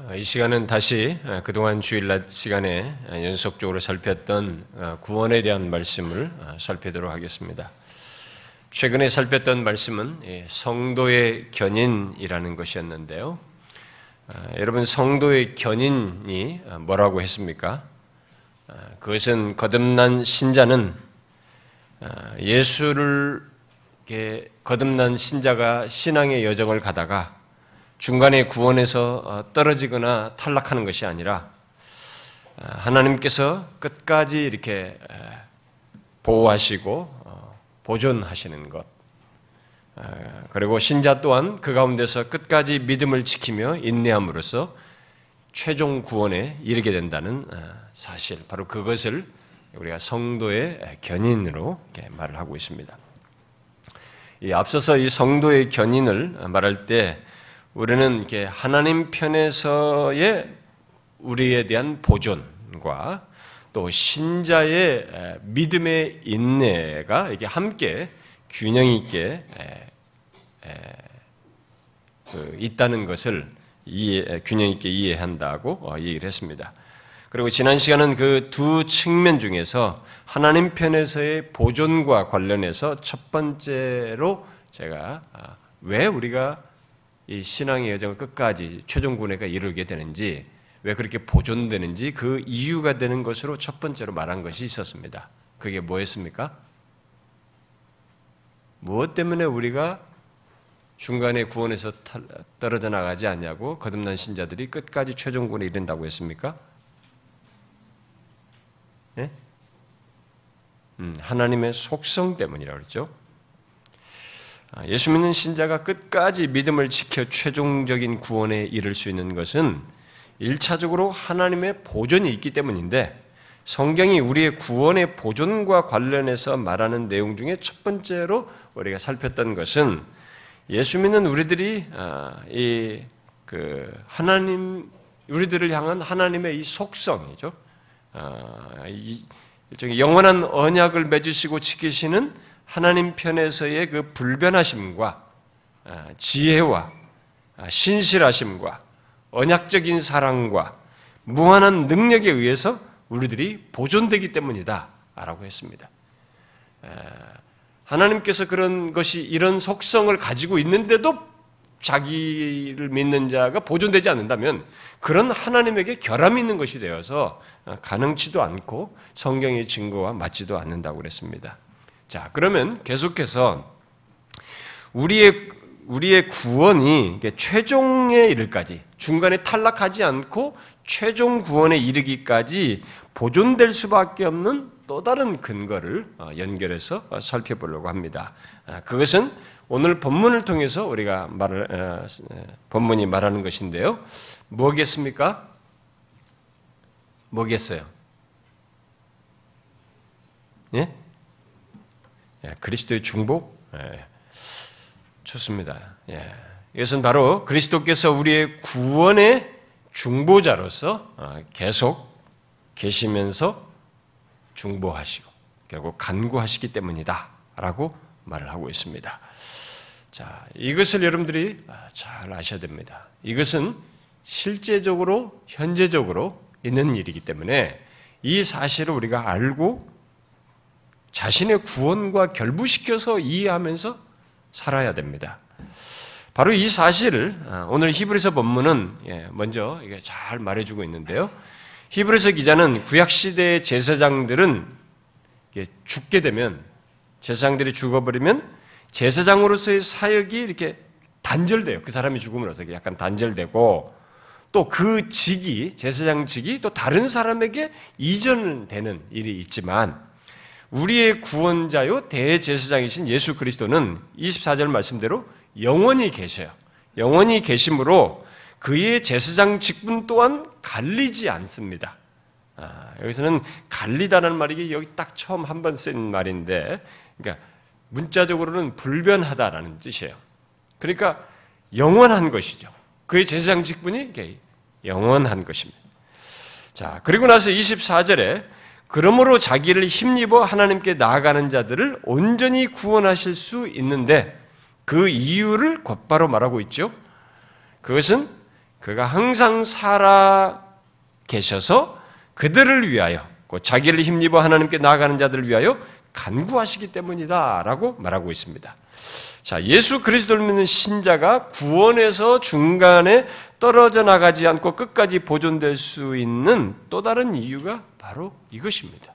어, 이 시간은 다시 어, 그동안 주일날 시간에 연속적으로 살폈던 어, 구원에 대한 말씀을 살피도록 하겠습니다. 최근에 살폈던 말씀은 예, 성도의 견인이라는 것이었는데요. 여러분 성도의 견인이 뭐라고 했습니까? 그것은 거듭난 신자는 예수를 거듭난 신자가 신앙의 여정을 가다가 중간에 구원에서 어, 떨어지거나 탈락하는 것이 아니라 어, 하나님께서 끝까지 이렇게 보호하시고 어, 보존하시는 것. 그리고 신자 또한 그 가운데서 끝까지 믿음을 지키며 인내함으로써 최종 구원에 이르게 된다는 사실, 바로 그것을 우리가 성도의 견인으로 말을 하고 있습니다. 앞서서 이 성도의 견인을 말할 때 우리는 이렇게 하나님 편에서의 우리에 대한 보존과 또 신자의 믿음의 인내가 이게 함께 균형 있게 그 있다는 것을 이해, 균형 있게 이해한다고 어, 얘기를 했습니다. 그리고 지난 시간은 그 두 측면 중에서 하나님 편에서의 보존과 관련해서 첫 번째로 제가 아, 왜 우리가 이 신앙의 여정을 끝까지 최종 군회가 이르게 되는지 왜 그렇게 보존되는지 그 이유가 되는 것으로 첫 번째로 말한 것이 있었습니다. 그게 뭐였습니까? 무엇 때문에 우리가 중간에 구원에서 떨어져 나가지 않냐고 거듭난 신자들이 끝까지 최종군에 이른다고 했습니까? 네? 음, 하나님의 속성 때문이라고 그랬죠. 아, 예수 믿는 신자가 끝까지 믿음을 지켜 최종적인 구원에 이를 수 있는 것은 1차적으로 하나님의 보존이 있기 때문인데 성경이 우리의 구원의 보존과 관련해서 말하는 내용 중에 첫 번째로 우리가 살폈던 것은 예수 믿는 우리들이 아, 이그 하나님 우리들을 향한 하나님의 이 속성이죠. 아, 일종의 영원한 언약을 맺으시고 지키시는 하나님 편에서의 그 불변하심과 아, 지혜와 아, 신실하심과 언약적인 사랑과 무한한 능력에 의해서 우리들이 보존되기 때문이다. 라고 했습니다. 아, 하나님께서 그런 것이 이런 속성을 가지고 있는데도 자기를 믿는 자가 보존되지 않는다면 그런 하나님에게 결함이 있는 것이 되어서 가능치도 않고 성경의 증거와 맞지도 않는다고 그랬습니다. 자, 그러면 계속해서 우리의 우리의 구원이 최종에 이르기까지 중간에 탈락하지 않고 최종 구원에 이르기까지 보존될 수밖에 없는 또 다른 근거를 어, 연결해서 살펴보려고 합니다. 아, 그것은 오늘 본문을 통해서 우리가 말을 어, 본문이 말하는 것인데요. 뭐겠습니까? 뭐겠어요? 예? 예, 그리스도의 중복? 예, 좋습니다. 예, 이것은 바로 그리스도께서 우리의 구원의 중보자로서 어, 계속 계시면서 중보하시고 결국 간구하시기 때문이다. 라고 말을 하고 있습니다. 자, 이것을 여러분들이 아, 잘 아셔야 됩니다. 이것은 실제적으로, 현재적으로 있는 일이기 때문에 이 사실을 우리가 알고 자신의 구원과 결부시켜서 이해하면서 살아야 됩니다. 바로 이 사실을 아, 오늘 히브리서 본문은 예, 먼저 잘 말해주고 있는데요. 히브리서 기자는 구약 시대의 제사장들은 죽게 되면 제사장들이 죽어버리면 제사장으로서의 사역이 이렇게 단절돼요. 그 사람이 죽음으로써 약간 단절되고 또 그 직이 제사장 직이 또 다른 사람에게 이전되는 일이 있지만 우리의 구원자요 대제사장이신 예수 그리스도는 24절 말씀대로 영원히 계셔요. 영원히 계심으로 그의 제사장 직분 또한 갈리지 않습니다. 아, 여기서는 갈리다는 말이 여기 딱 처음 한 번 쓴 말인데, 그러니까 문자적으로는 불변하다라는 뜻이에요. 그러니까 영원한 것이죠. 그의 제사장 직분이 영원한 것입니다. 자, 그리고 나서 24절에 그러므로 자기를 힘입어 하나님께 나아가는 자들을 온전히 구원하실 수 있는데 그 이유를 곧바로 말하고 있죠. 그것은 그가 항상 살아 계셔서 그들을 위하여 자기를 힘입어 하나님께 나아가는 자들을 위하여 간구하시기 때문이다라고 말하고 있습니다. 자, 예수 그리스도를 믿는 신자가 구원에서 중간에 떨어져 나가지 않고 끝까지 보존될 수 있는 또 다른 이유가 바로 이것입니다.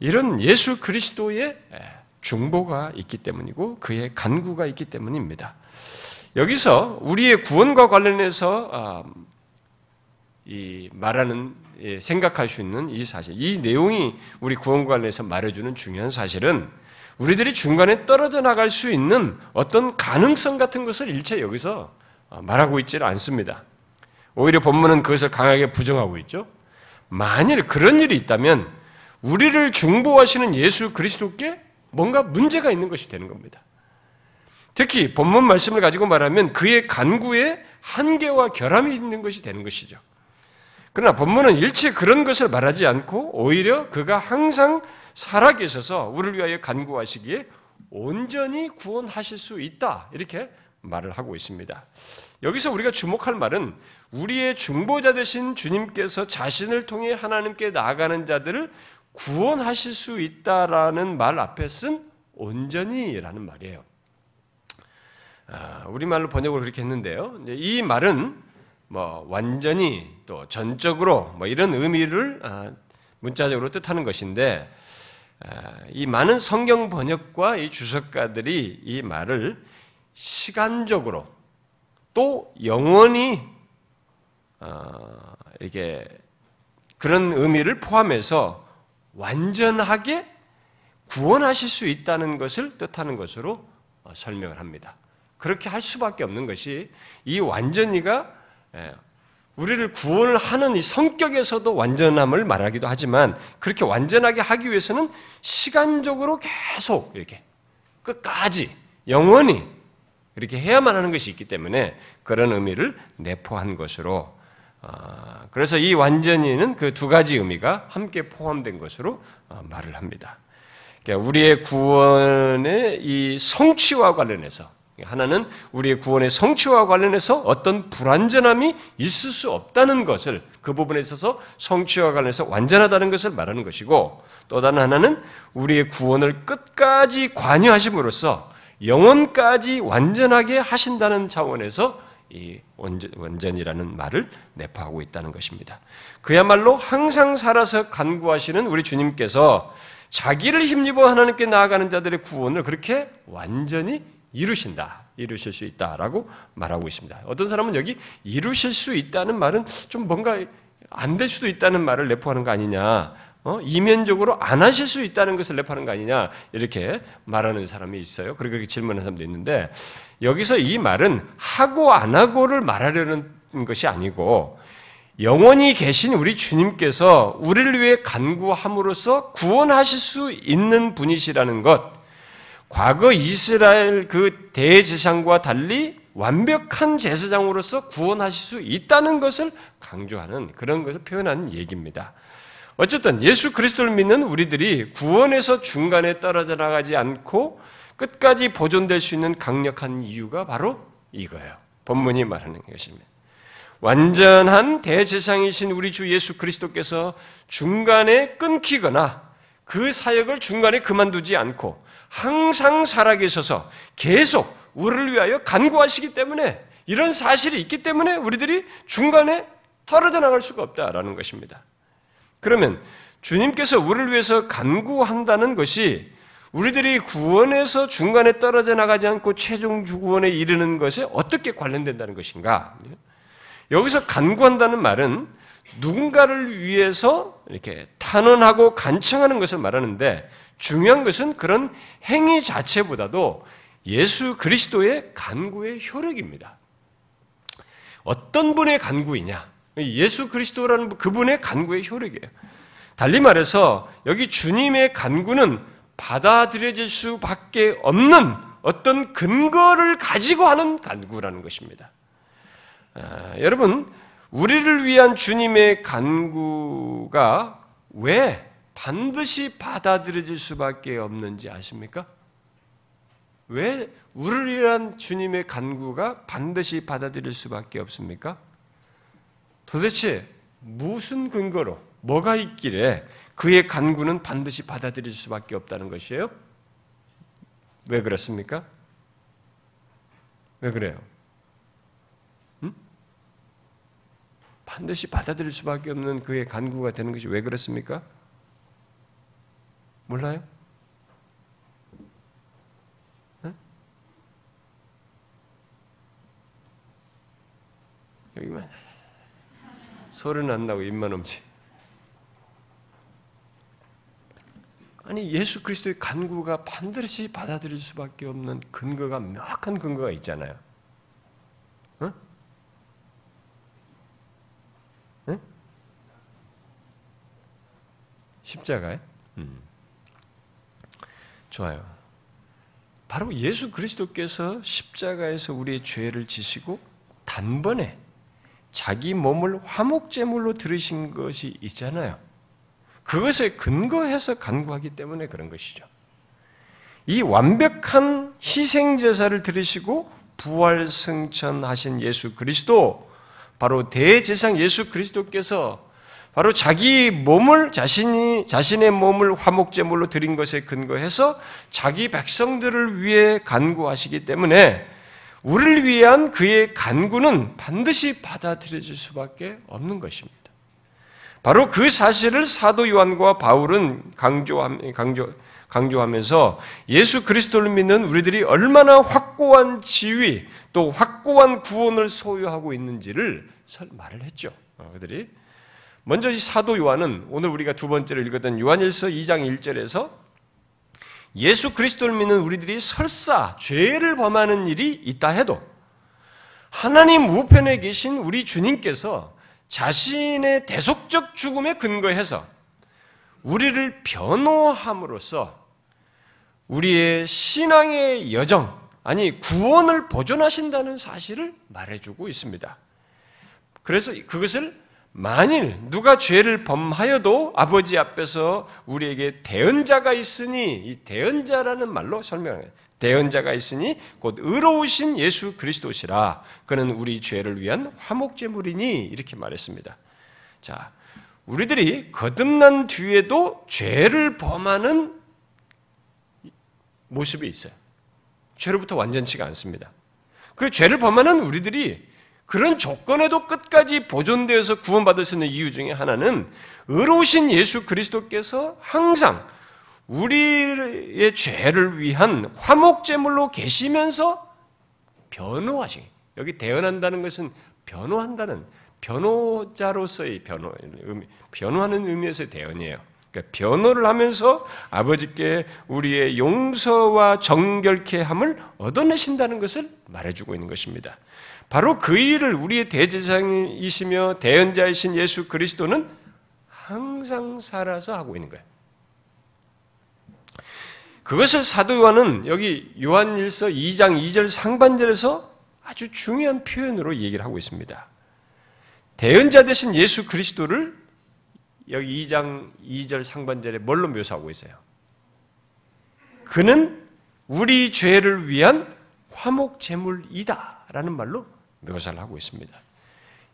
이런 예수 그리스도의 중보가 있기 때문이고 그의 간구가 있기 때문입니다. 여기서 우리의 구원과 관련해서 아, 이 말하는 예, 생각할 수 있는 이 사실, 이 내용이 우리 구원과 관련해서 말해주는 중요한 사실은 우리들이 중간에 떨어져 나갈 수 있는 어떤 가능성 같은 것을 일체 여기서 아, 말하고 있지를 않습니다. 오히려 본문은 그것을 강하게 부정하고 있죠. 만일 그런 일이 있다면 우리를 중보하시는 예수 그리스도께 뭔가 문제가 있는 것이 되는 겁니다. 특히 본문 말씀을 가지고 말하면 그의 간구에 한계와 결함이 있는 것이 되는 것이죠. 그러나 본문은 일체 그런 것을 말하지 않고 오히려 그가 항상 살아계셔서 우리를 위하여 간구하시기에 온전히 구원하실 수 있다. 이렇게 말을 하고 있습니다. 여기서 우리가 주목할 말은 우리의 중보자 되신 주님께서 자신을 통해 하나님께 나아가는 자들을 구원하실 수 있다라는 말 앞에 쓴 온전히라는 말이에요. 아, 우리말로 번역을 그렇게 했는데요. 이 말은 뭐 완전히 또 전적으로 뭐 이런 의미를 아, 문자적으로 뜻하는 것인데 아, 이 많은 성경 번역과 이 주석가들이 이 말을 시간적으로 또 영원히 어, 이게 그런 의미를 포함해서 완전하게 구원하실 수 있다는 것을 뜻하는 것으로 어, 설명을 합니다. 그렇게 할 수밖에 없는 것이 이 완전히가 예, 우리를 구원을 하는 이 성격에서도 완전함을 말하기도 하지만 그렇게 완전하게 하기 위해서는 시간적으로 계속 이렇게 끝까지 영원히 이렇게 해야만 하는 것이 있기 때문에 그런 의미를 내포한 것으로 어, 그래서 이 완전히는 그 두 가지 의미가 함께 포함된 것으로 어, 말을 합니다. 그러니까 우리의 구원의 이 성취와 관련해서 하나는 우리의 구원의 성취와 관련해서 어떤 불완전함이 있을 수 없다는 것을 그 부분에 있어서 성취와 관련해서 완전하다는 것을 말하는 것이고 또 다른 하나는 우리의 구원을 끝까지 관여하심으로써 영원까지 완전하게 하신다는 차원에서 이 원전, 이라는 말을 내포하고 있다는 것입니다. 그야말로 항상 살아서 간구하시는 우리 주님께서 자기를 힘입어 하나님께 나아가는 자들의 구원을 그렇게 완전히 이루신다. 이루실 수 있다라고 말하고 있습니다. 어떤 사람은 여기 이루실 수 있다는 말은 좀 뭔가 안 될 수도 있다는 말을 내포하는 거 아니냐. 어? 이면적으로 안 하실 수 있다는 것을 내포하는 거 아니냐. 이렇게 말하는 사람이 있어요. 그렇게 질문하는 사람도 있는데 여기서 이 말은 하고 안 하고를 말하려는 것이 아니고 영원히 계신 우리 주님께서 우리를 위해 간구함으로써 구원하실 수 있는 분이시라는 것, 과거 이스라엘 그 대제사장과 달리 완벽한 제사장으로서 구원하실 수 있다는 것을 강조하는 그런 것을 표현하는 얘기입니다. 어쨌든 예수 그리스도를 믿는 우리들이 구원에서 중간에 떨어져 나가지 않고 끝까지 보존될 수 있는 강력한 이유가 바로 이거예요. 본문이 말하는 것입니다. 완전한 대제상이신 우리 주 예수 그리스도께서 중간에 끊기거나 그 사역을 중간에 그만두지 않고 항상 살아계셔서 계속 우리를 위하여 간구하시기 때문에 이런 사실이 있기 때문에 우리들이 중간에 털어져 나갈 수가 없다라는 것입니다. 그러면 주님께서 우리를 위해서 간구한다는 것이 우리들이 구원에서 중간에 떨어져 나가지 않고 최종 구원에 이르는 것에 어떻게 관련된다는 것인가? 여기서 간구한다는 말은 누군가를 위해서 이렇게 탄원하고 간청하는 것을 말하는데 중요한 것은 그런 행위 자체보다도 예수 그리스도의 간구의 효력입니다. 어떤 분의 간구이냐? 예수 그리스도라는 그분의 간구의 효력이에요. 달리 말해서 여기 주님의 간구는 받아들여질 수밖에 없는 어떤 근거를 가지고 하는 간구라는 것입니다. 아, 여러분, 우리를 위한 주님의 간구가 왜 반드시 받아들여질 수밖에 없는지 아십니까? 왜 우리를 위한 주님의 간구가 반드시 받아들일 수밖에 없습니까? 도대체 무슨 근거로 뭐가 있길래 그의 간구는 반드시 받아들일 수밖에 없다는 것이에요? 왜 그렇습니까? 왜 그래요? 음? 반드시 받아들일 수밖에 없는 그의 간구가 되는 것이 왜 그렇습니까? 몰라요? 여기만 소리는 안 나고 입만 엄지. 아니 예수 그리스도의 간구가 반드시 받아들일 수밖에 없는 근거가 명확한 근거가 있잖아요. 응? 응? 십자가에? 음. 좋아요. 바로 예수 그리스도께서 십자가에서 우리의 죄를 지시고 단번에 자기 몸을 화목제물로 들으신 것이 있잖아요. 그것에 근거해서 간구하기 때문에 그런 것이죠. 이 완벽한 희생 제사를 들으시고 부활 승천하신 예수 그리스도, 바로 대제상 예수 그리스도께서 바로 자기 몸을 자신이 자신의 몸을 화목 제물로 드린 것에 근거해서 자기 백성들을 위해 간구하시기 때문에 우리를 위한 그의 간구는 반드시 받아들여질 수밖에 없는 것입니다. 바로 그 사실을 사도 요한과 바울은 강조함, 강조, 강조하면서 예수 그리스도를 믿는 우리들이 얼마나 확고한 지위 또 확고한 구원을 소유하고 있는지를 말을 했죠. 어, 그들이 먼저 이 사도 요한은 오늘 우리가 두 번째로 읽었던 요한일서 2장 1절에서 예수 그리스도를 믿는 우리들이 설사 죄를 범하는 일이 있다 해도 하나님 우편에 계신 우리 주님께서 자신의 대속적 죽음에 근거해서 우리를 변호함으로써 우리의 신앙의 여정, 아니 구원을 보존하신다는 사실을 말해주고 있습니다. 그래서 그것을 만일 누가 죄를 범하여도 아버지 앞에서 우리에게 대언자가 있으니 이 대언자라는 말로 설명해요. 대언자가 있으니 곧 의로우신 예수 그리스도시라. 그는 우리 죄를 위한 화목제물이니 이렇게 말했습니다. 자, 우리들이 거듭난 뒤에도 죄를 범하는 모습이 있어요. 죄로부터 완전치가 않습니다. 그 죄를 범하는 우리들이 그런 조건에도 끝까지 보존되어서 구원받을 수 있는 이유 중에 하나는 의로우신 예수 그리스도께서 항상 우리의 죄를 위한 화목제물로 계시면서 변호하시. 여기 대언한다는 것은 변호한다는 변호자로서의 변호, 변호하는 의미에서의 대언이에요. 그러니까 변호를 하면서 아버지께 우리의 용서와 정결케 함을 얻어내신다는 것을 말해주고 있는 것입니다. 바로 그 일을 우리의 대제사장이시며 대언자이신 예수 그리스도는 항상 살아서 하고 있는 거예요. 그것을 사도 요한은 여기 요한일서 2장 2절 상반절에서 아주 중요한 표현으로 얘기를 하고 있습니다. 대언자 되신 예수 그리스도를 여기 2장 2절 상반절에 뭘로 묘사하고 있어요? 그는 우리 죄를 위한 화목 제물이다라는 말로 묘사를 하고 있습니다.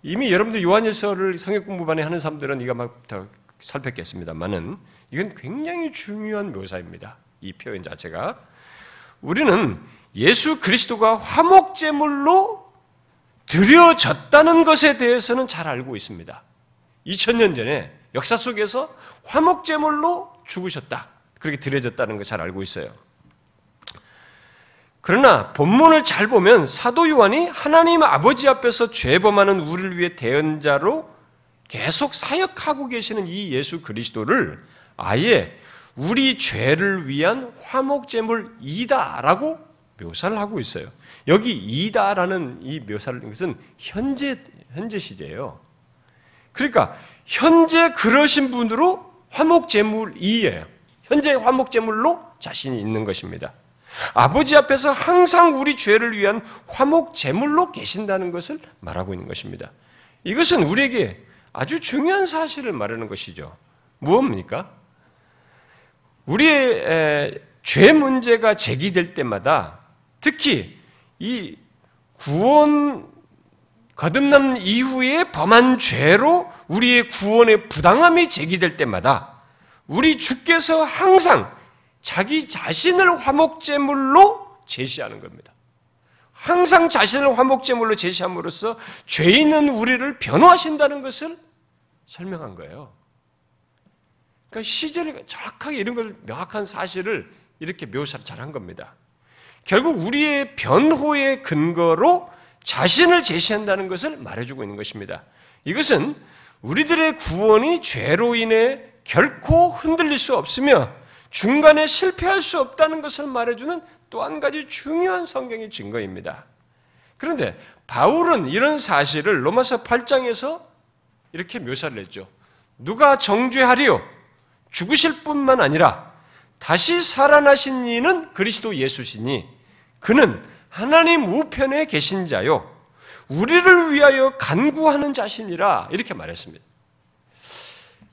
이미 여러분들 요한일서를 성역 공부반에 하는 사람들은 이거 막더 살폈겠습니다만은 이건 굉장히 중요한 묘사입니다. 이 표현 자체가 우리는 예수 그리스도가 화목 제물로 드려졌다는 것에 대해서는 잘 알고 있습니다. 2000년 전에 역사 속에서 화목 제물로 죽으셨다. 그렇게 드려졌다는 걸 잘 알고 있어요. 그러나 본문을 잘 보면 사도 요한이 하나님 아버지 앞에서 죄범하는 우리를 위해 대언자로 계속 사역하고 계시는 이 예수 그리스도를 아예 우리 죄를 위한 화목제물이다라고 묘사를 하고 있어요. 여기 이다라는 이 묘사를 것은 현재 현재 시제예요. 그러니까 현재 그러신 분으로 화목제물이에요. 현재 화목제물로 자신이 있는 것입니다. 아버지 앞에서 항상 우리 죄를 위한 화목 제물로 계신다는 것을 말하고 있는 것입니다. 이것은 우리에게 아주 중요한 사실을 말하는 것이죠. 무엇입니까? 우리의 죄 문제가 제기될 때마다 특히 이 구원 거듭난 이후에 범한 죄로 우리의 구원의 부당함이 제기될 때마다 우리 주께서 항상 자기 자신을 화목제물로 제시하는 겁니다. 항상 자신을 화목제물로 제시함으로써 죄 있는 우리를 변호하신다는 것을 설명한 거예요. 그러니까 시제를 정확하게 이런 걸 명확한 사실을 이렇게 묘사를 잘한 겁니다. 결국 우리의 변호의 근거로 자신을 제시한다는 것을 말해주고 있는 것입니다. 이것은 우리들의 구원이 죄로 인해 결코 흔들릴 수 없으며 중간에 실패할 수 없다는 것을 말해주는 또 한 가지 중요한 성경의 증거입니다. 그런데 바울은 이런 사실을 로마서 8장에서 이렇게 묘사를 했죠. 누가 정죄하리요? 죽으실 뿐만 아니라 다시 살아나신 이는 그리스도 예수시니 그는 하나님 우편에 계신 자요. 우리를 위하여 간구하는 자신이라 이렇게 말했습니다.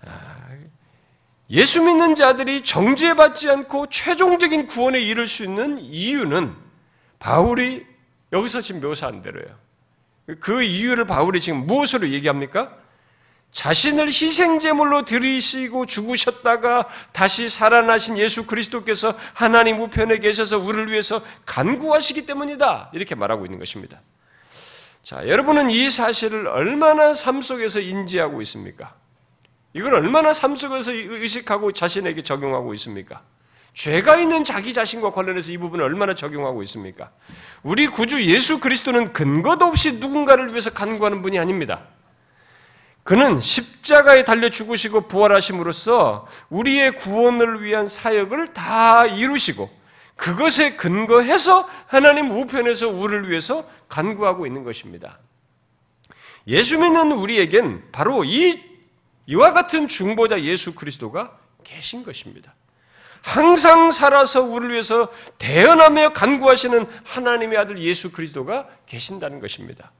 아, 예수 믿는 자들이 정죄받지 않고 최종적인 구원에 이를 수 있는 이유는 바울이 여기서 지금 묘사한 대로예요. 그 이유를 바울이 지금 무엇으로 얘기합니까? 자신을 희생제물로 들이시고 죽으셨다가 다시 살아나신 예수 그리스도께서 하나님 우편에 계셔서 우리를 위해서 간구하시기 때문이다. 이렇게 말하고 있는 것입니다. 자, 여러분은 이 사실을 얼마나 삶 속에서 인지하고 있습니까? 이걸 얼마나 삶 속에서 의식하고 자신에게 적용하고 있습니까? 죄가 있는 자기 자신과 관련해서 이 부분을 얼마나 적용하고 있습니까? 우리 구주 예수 그리스도는 근거도 없이 누군가를 위해서 간구하는 분이 아닙니다. 그는 십자가에 달려 죽으시고 부활하심으로써 우리의 구원을 위한 사역을 다 이루시고 그것에 근거해서 하나님 우편에서 우리를 위해서 간구하고 있는 것입니다. 예수 믿는 우리에겐 바로 이 이와 같은 중보자 예수 그리스도가 계신 것입니다. 항상 살아서 우리를 위해서 대언하며 간구하시는 하나님의 아들 예수 그리스도가 계신다는 것입니다.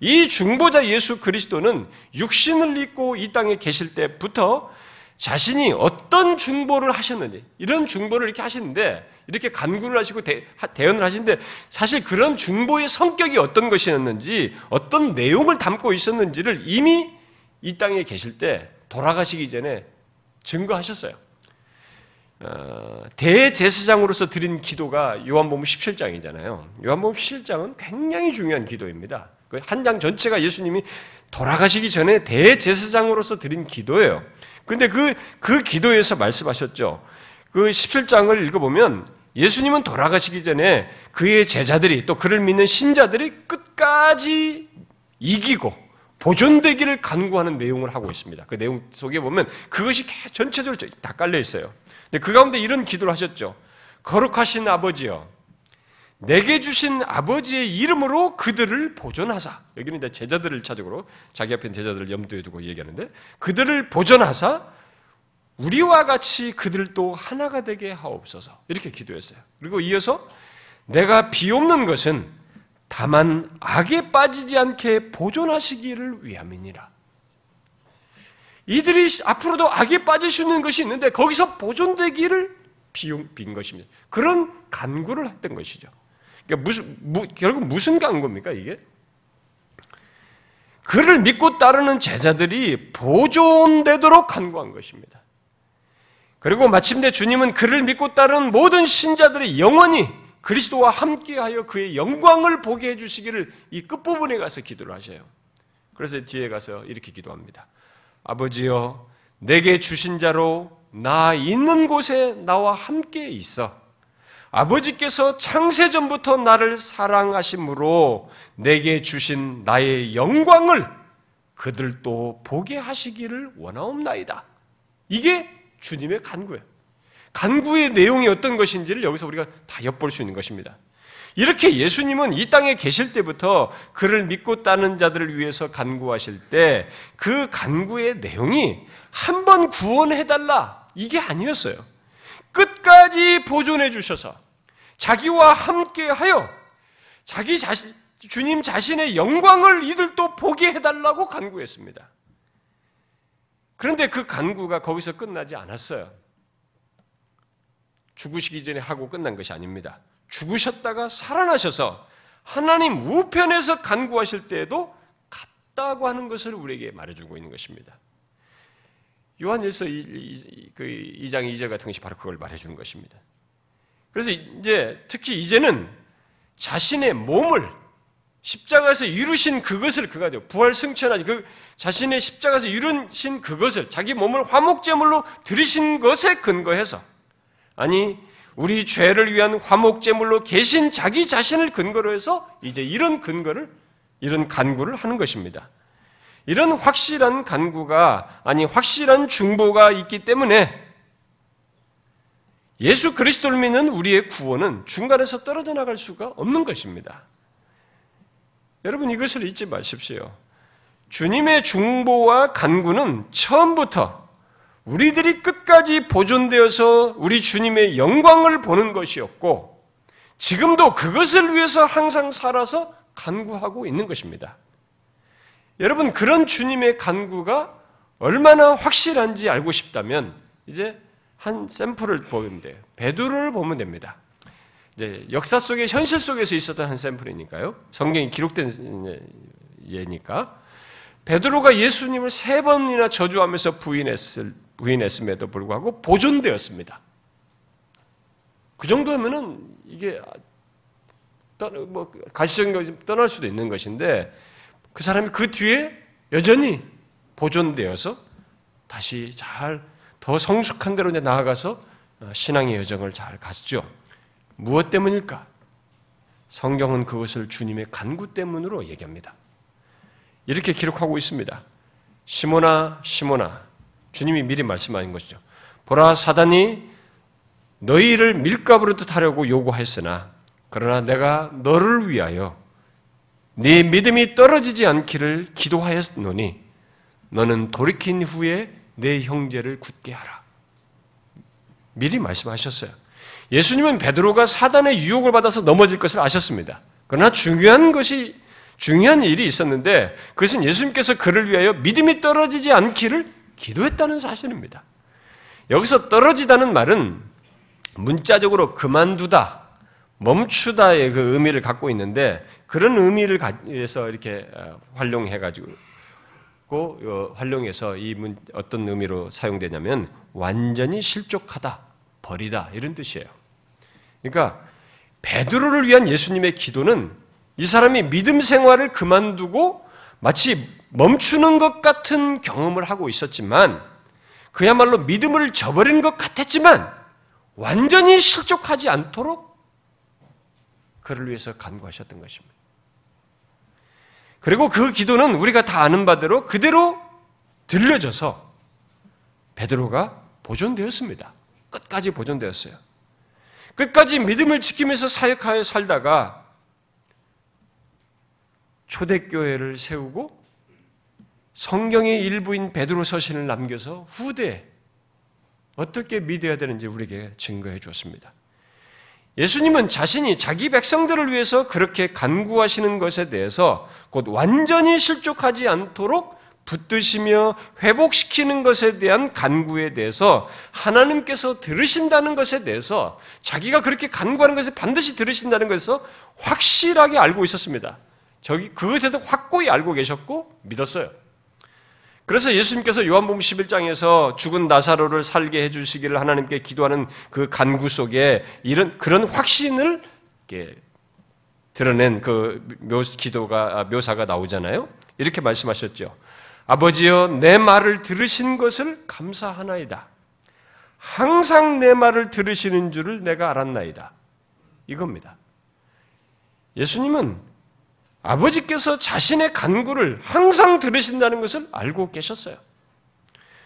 이 중보자 예수 그리스도는 육신을 입고 이 땅에 계실 때부터 자신이 어떤 중보를 하셨는지 이런 중보를 이렇게 하시는데 이렇게 간구를 하시고 대, 대언을 하시는데 사실 그런 중보의 성격이 어떤 것이었는지 어떤 내용을 담고 있었는지를 이미 이 땅에 계실 때 돌아가시기 전에 증거하셨어요. 어, 대제사장으로서 드린 기도가 요한복음 17장이잖아요. 요한복음 17장은 굉장히 중요한 기도입니다. 그한장 전체가 예수님이 돌아가시기 전에 대제사장으로서 드린 기도예요. 근데 그, 그 기도에서 말씀하셨죠. 그 17장을 읽어보면 예수님은 돌아가시기 전에 그의 제자들이 또 그를 믿는 신자들이 끝까지 이기고 보존되기를 간구하는 내용을 하고 있습니다. 그 내용 속에 보면 그것이 전체적으로 다 깔려 있어요. 근데 그 가운데 이런 기도를 하셨죠. 거룩하신 아버지여, 내게 주신 아버지의 이름으로 그들을 보존하사. 여기는 이제 제자들을 차적으로 자기 앞에 제자들을 염두에 두고 얘기하는데 그들을 보존하사 우리와 같이 그들도 하나가 되게 하옵소서. 이렇게 기도했어요. 그리고 이어서 내가 비옵는 것은 다만 악에 빠지지 않게 보존하시기를 위함이니라. 이들이 앞으로도 악에 빠질 수 있는 것이 있는데 거기서 보존되기를 빈 것입니다. 그런 간구를 했던 것이죠. 그러니까 무슨, 무, 결국 무슨 간구입니까, 이게? 그를 믿고 따르는 제자들이 보존되도록 간구한 것입니다. 그리고 마침내 주님은 그를 믿고 따르는 모든 신자들이 영원히 그리스도와 함께하여 그의 영광을 보게 해주시기를 이 끝부분에 가서 기도를 하셔요. 그래서 뒤에 가서 이렇게 기도합니다. 아버지여, 내게 주신 자로 나 있는 곳에 나와 함께 있어. 아버지께서 창세전부터 나를 사랑하심으로 내게 주신 나의 영광을 그들도 보게 하시기를 원하옵나이다. 이게 주님의 간구예요. 간구의 내용이 어떤 것인지를 여기서 우리가 다 엿볼 수 있는 것입니다. 이렇게 예수님은 이 땅에 계실 때부터 그를 믿고 따는 자들을 위해서 간구하실 때 그 간구의 내용이 한 번 구원해달라 이게 아니었어요. 끝까지 보존해 주셔서 자기와 함께하여 자기 자신 주님 자신의 영광을 이들도 보게 해달라고 간구했습니다. 그런데 그 간구가 거기서 끝나지 않았어요. 죽으시기 전에 하고 끝난 것이 아닙니다. 죽으셨다가 살아나셔서 하나님 우편에서 간구하실 때에도 같다고 하는 것을 우리에게 말해주고 있는 것입니다. 요한일서 2장 2절 같은 것이 바로 그걸 말해주는 것입니다. 그래서 이제 특히 이제는 자신의 몸을 십자가에서 이루신 그것을 그가 죠 부활 승천하지 그 자신의 십자가에서 이루신 그것을 자기 몸을 화목제물로 들이신 것에 근거해서 아니 우리 죄를 위한 화목제물로 계신 자기 자신을 근거로 해서 이제 이런 근거를 이런 간구를 하는 것입니다. 이런 확실한 간구가 아니 확실한 중보가 있기 때문에 예수 그리스도를 믿는 우리의 구원은 중간에서 떨어져 나갈 수가 없는 것입니다. 여러분 이것을 잊지 마십시오. 주님의 중보와 간구는 처음부터 우리들이 끝까지 보존되어서 우리 주님의 영광을 보는 것이었고 지금도 그것을 위해서 항상 살아서 간구하고 있는 것입니다. 여러분 그런 주님의 간구가 얼마나 확실한지 알고 싶다면 이제 한 샘플을 보면 돼요. 베드로를 보면 됩니다. 이제 역사 속에 현실 속에서 있었던 한 샘플이니까요. 성경이 기록된 예니까 베드로가 예수님을 세 번이나 저주하면서 부인했을 부인했음에도 불구하고 보존되었습니다. 그 정도면은 이게 뭐 가시적인 떠날 수도 있는 것인데 그 사람이 그 뒤에 여전히 보존되어서 다시 잘 더 성숙한 대로 나아가서 신앙의 여정을 잘 갔죠. 무엇 때문일까? 성경은 그것을 주님의 간구 때문으로 얘기합니다. 이렇게 기록하고 있습니다. 시모나, 시모나. 주님이 미리 말씀하신 것이죠. 보라, 사단이 너희를 밀가부로 뜻하려고 요구했으나, 그러나 내가 너를 위하여 네 믿음이 떨어지지 않기를 기도하였노니 너는 돌이킨 후에 내 형제를 굳게 하라. 미리 말씀하셨어요. 예수님은 베드로가 사단의 유혹을 받아서 넘어질 것을 아셨습니다. 그러나 중요한 것이 중요한 일이 있었는데 그것은 예수님께서 그를 위하여 믿음이 떨어지지 않기를 기도했다는 사실입니다. 여기서 떨어지다는 말은 문자적으로 그만두다, 멈추다의 그 의미를 갖고 있는데 그런 의미를 위해서 이렇게 어, 활용해 가지고 어, 활용해서 이 문, 어떤 의미로 사용되냐면 완전히 실족하다, 버리다 이런 뜻이에요. 그러니까 베드로를 위한 예수님의 기도는 이 사람이 믿음 생활을 그만두고 마치 멈추는 것 같은 경험을 하고 있었지만 그야말로 믿음을 저버린 것 같았지만 완전히 실족하지 않도록 그를 위해서 간구하셨던 것입니다. 그리고 그 기도는 우리가 다 아는 바대로 그대로 들려져서 베드로가 보존되었습니다. 끝까지 보존되었어요. 끝까지 믿음을 지키면서 사역하여 살다가 초대교회를 세우고 성경의 일부인 베드로 서신을 남겨서 후대에 어떻게 믿어야 되는지 우리에게 증거해 주었습니다. 예수님은 자신이 자기 백성들을 위해서 그렇게 간구하시는 것에 대해서 곧 완전히 실족하지 않도록 붙드시며 회복시키는 것에 대한 간구에 대해서 하나님께서 들으신다는 것에 대해서 자기가 그렇게 간구하는 것을 반드시 들으신다는 것에서 확실하게 알고 있었습니다. 저기 그것에서 확고히 알고 계셨고 믿었어요. 그래서 예수님께서 요한복음 11장에서 죽은 나사로를 살게 해 주시기를 하나님께 기도하는 그 간구 속에 이런 그런 확신을 드러낸 그 묘, 기도가 아, 묘사가 나오잖아요. 이렇게 말씀하셨죠. 아버지여 내 말을 들으신 것을 감사하나이다. 항상 내 말을 들으시는 줄을 내가 알았나이다. 이겁니다. 예수님은 아버지께서 자신의 간구를 항상 들으신다는 것을 알고 계셨어요.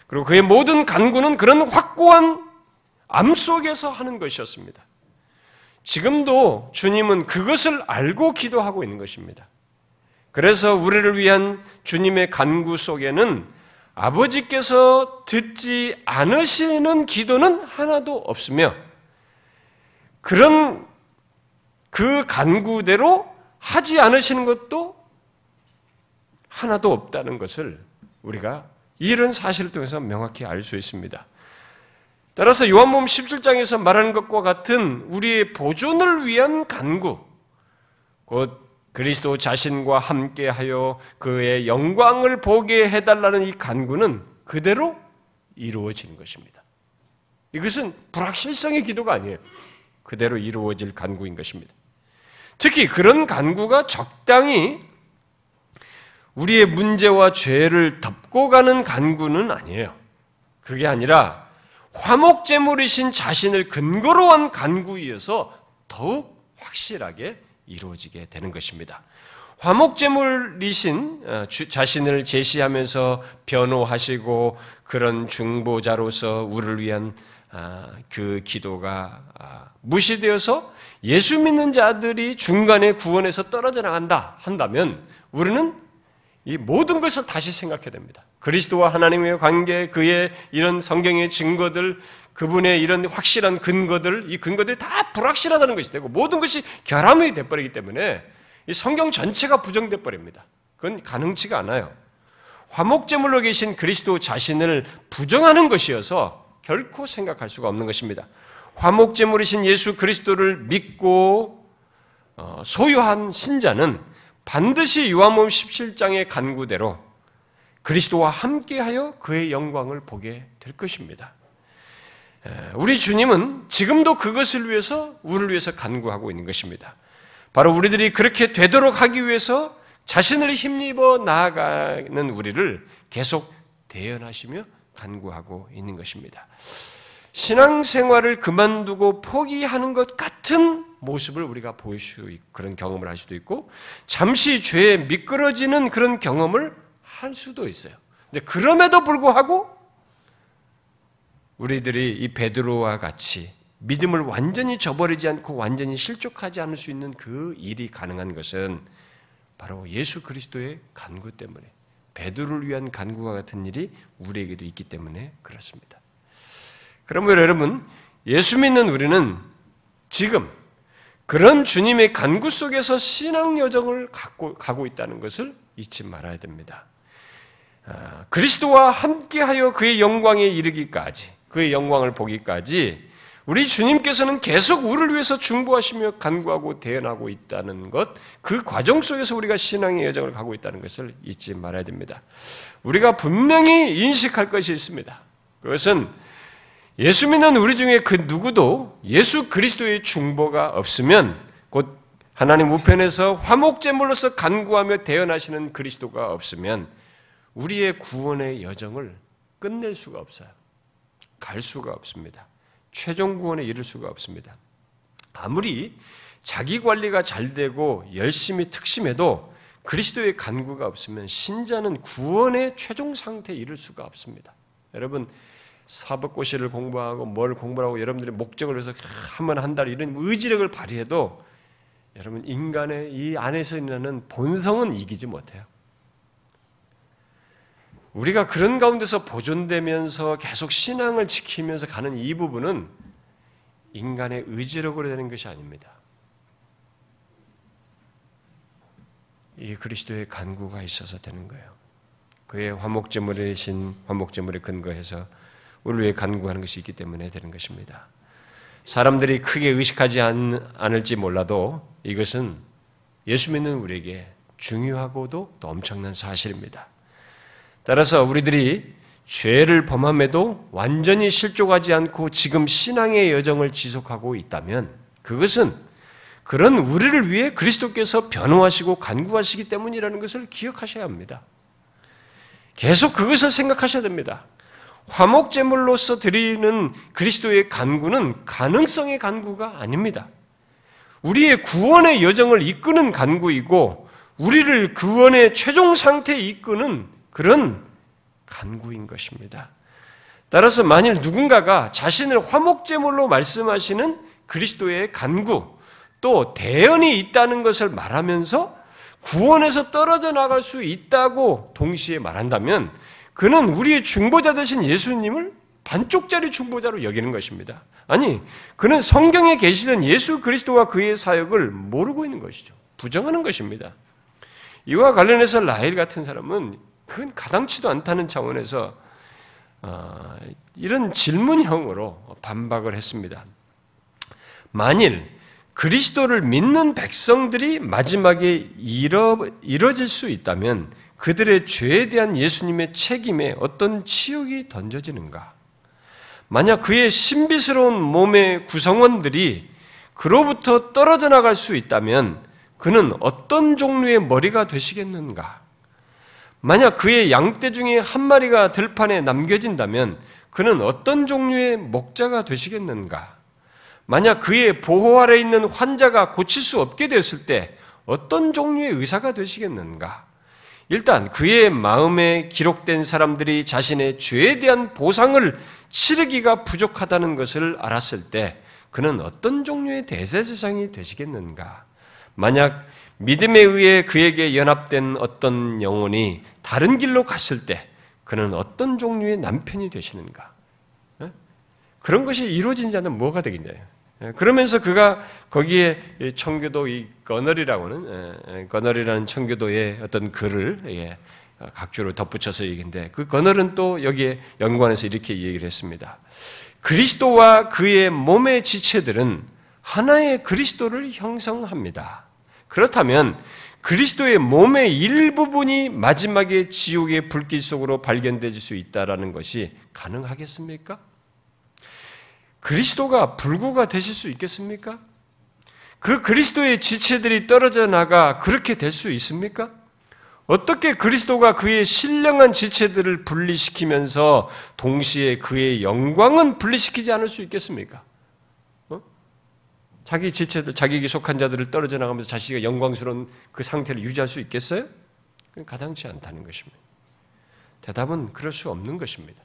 그리고 그의 모든 간구는 그런 확고한 암 속에서 하는 것이었습니다. 지금도 주님은 그것을 알고 기도하고 있는 것입니다. 그래서 우리를 위한 주님의 간구 속에는 아버지께서 듣지 않으시는 기도는 하나도 없으며 그런 그 간구대로 하지 않으시는 것도 하나도 없다는 것을 우리가 이런 사실을 통해서 명확히 알 수 있습니다. 따라서 요한복음 17장에서 말하는 것과 같은 우리의 보존을 위한 간구, 곧 그리스도 자신과 함께하여 그의 영광을 보게 해달라는 이 간구는 그대로 이루어지는 것입니다. 이것은 불확실성의 기도가 아니에요. 그대로 이루어질 간구인 것입니다. 특히 그런 간구가 적당히 우리의 문제와 죄를 덮고 가는 간구는 아니에요. 그게 아니라 화목제물이신 자신을 근거로 한 간구이어서 더욱 확실하게 이루어지게 되는 것입니다. 화목제물이신 어, 자신을 제시하면서 변호하시고 그런 중보자로서 우리를 위한 아, 그 기도가 아, 무시되어서 예수 믿는 자들이 중간에 구원에서 떨어져 나간다 한다면 우리는 이 모든 것을 다시 생각해야 됩니다. 그리스도와 하나님의 관계, 그의 이런 성경의 증거들, 그분의 이런 확실한 근거들, 이 근거들이 다 불확실하다는 것이 되고 모든 것이 결함이 돼버리기 때문에 이 성경 전체가 부정돼 버립니다. 그건 가능치가 않아요. 화목제물로 계신 그리스도 자신을 부정하는 것이어서 결코 생각할 수가 없는 것입니다. 화목제물이신 예수 그리스도를 믿고 어, 소유한 신자는 반드시 요한복음 17장의 간구대로 그리스도와 함께하여 그의 영광을 보게 될 것입니다. 우리 주님은 지금도 그것을 위해서 우리를 위해서 간구하고 있는 것입니다. 바로 우리들이 그렇게 되도록 하기 위해서 자신을 힘입어 나아가는 우리를 계속 대연하시며 간구하고 있는 것입니다. 신앙생활을 그만두고 포기하는 것 같은 모습을 우리가 보일 수 있고 그런 경험을 할 수도 있고 잠시 죄에 미끄러지는 그런 경험을 할 수도 있어요. 근데 그럼에도 불구하고 우리들이 이 베드로와 같이 믿음을 완전히 저버리지 않고 완전히 실족하지 않을 수 있는 그 일이 가능한 것은 바로 예수 그리스도의 간구 때문에 베드로를 위한 간구와 같은 일이 우리에게도 있기 때문에 그렇습니다. 그러므로 여러분 예수 믿는 우리는 지금 그런 주님의 간구 속에서 신앙 여정을 갖고 가고 있다는 것을 잊지 말아야 됩니다. 아, 그리스도와 함께하여 그의 영광에 이르기까지, 그의 영광을 보기까지 우리 주님께서는 계속 우리를 위해서 중보하시며 간구하고 대연하고 있다는 것, 그 과정 속에서 우리가 신앙의 여정을 가고 있다는 것을 잊지 말아야 됩니다. 우리가 분명히 인식할 것이 있습니다. 그것은 예수 믿는 우리 중에 그 누구도 예수 그리스도의 중보가 없으면 곧 하나님 우편에서 화목제물로서 간구하며 대연하시는 그리스도가 없으면 우리의 구원의 여정을 끝낼 수가 없어요. 갈 수가 없습니다. 최종 구원에 이를 수가 없습니다. 아무리 자기 관리가 잘 되고 열심히 특심해도 그리스도의 간구가 없으면 신자는 구원의 최종 상태에 이를 수가 없습니다. 여러분 사법고시를 공부하고 뭘 공부하고 여러분들의 목적을 위해서 한번 한 달 이런 의지력을 발휘해도 여러분 인간의 이 안에서 있는 본성은 이기지 못해요. 우리가 그런 가운데서 보존되면서 계속 신앙을 지키면서 가는 이 부분은 인간의 의지력으로 되는 것이 아닙니다. 이 그리스도의 간구가 있어서 되는 거예요. 그의 화목제물이신 화목제물에 근거해서 우리 위해 간구하는 것이 있기 때문에 되는 것입니다. 사람들이 크게 의식하지 않을지 몰라도 이것은 예수 믿는 우리에게 중요하고도 또 엄청난 사실입니다. 따라서 우리들이 죄를 범함에도 완전히 실족하지 않고 지금 신앙의 여정을 지속하고 있다면 그것은 그런 우리를 위해 그리스도께서 변호하시고 간구하시기 때문이라는 것을 기억하셔야 합니다. 계속 그것을 생각하셔야 됩니다. 화목제물로서 드리는 그리스도의 간구는 가능성의 간구가 아닙니다. 우리의 구원의 여정을 이끄는 간구이고 우리를 구원의 최종 상태에 이끄는 그런 간구인 것입니다. 따라서 만일 누군가가 자신을 화목제물로 말씀하시는 그리스도의 간구, 또 대연이 있다는 것을 말하면서 구원에서 떨어져 나갈 수 있다고 동시에 말한다면 그는 우리의 중보자 되신 예수님을 반쪽짜리 중보자로 여기는 것입니다. 아니, 그는 성경에 계시던 예수 그리스도와 그의 사역을 모르고 있는 것이죠. 부정하는 것입니다. 이와 관련해서 라헬 같은 사람은 그건 가당치도 않다는 차원에서 어, 이런 질문형으로 반박을 했습니다. 만일 그리스도를 믿는 백성들이 마지막에 이뤄, 이뤄질 수 있다면 그들의 죄에 대한 예수님의 책임에 어떤 치욕이 던져지는가? 만약 그의 신비스러운 몸의 구성원들이 그로부터 떨어져 나갈 수 있다면 그는 어떤 종류의 머리가 되시겠는가? 만약 그의 양떼 중에 한 마리가 들판에 남겨진다면 그는 어떤 종류의 목자가 되시겠는가? 만약 그의 보호 아래 있는 환자가 고칠 수 없게 됐을 때 어떤 종류의 의사가 되시겠는가? 일단 그의 마음에 기록된 사람들이 자신의 죄에 대한 보상을 치르기가 부족하다는 것을 알았을 때 그는 어떤 종류의 대세세상이 되시겠는가? 만약 믿음에 의해 그에게 연합된 어떤 영혼이 다른 길로 갔을 때 그는 어떤 종류의 남편이 되시는가? 예? 그런 것이 이루어진 자는 뭐가 되겠냐요? 예, 그러면서 그가 거기에 청교도 이 거널이라고는 예, 거널이라는 청교도의 어떤 글을 각주로 덧붙여서 얘기인데 그 거널은 또 여기에 연관해서 이렇게 얘기를 했습니다. 그리스도와 그의 몸의 지체들은 하나의 그리스도를 형성합니다. 그렇다면 그리스도의 몸의 일부분이 마지막에 지옥의 불길 속으로 발견될 수 있다라는 것이 가능하겠습니까? 그리스도가 불구가 되실 수 있겠습니까? 그 그리스도의 지체들이 떨어져 나가 그렇게 될 수 있습니까? 어떻게 그리스도가 그의 신령한 지체들을 분리시키면서 동시에 그의 영광은 분리시키지 않을 수 있겠습니까? 어? 자기 지체들, 자기에게 속한 자들을 떨어져 나가면서 자신이 영광스러운 그 상태를 유지할 수 있겠어요? 가당치 않다는 것입니다. 대답은 그럴 수 없는 것입니다.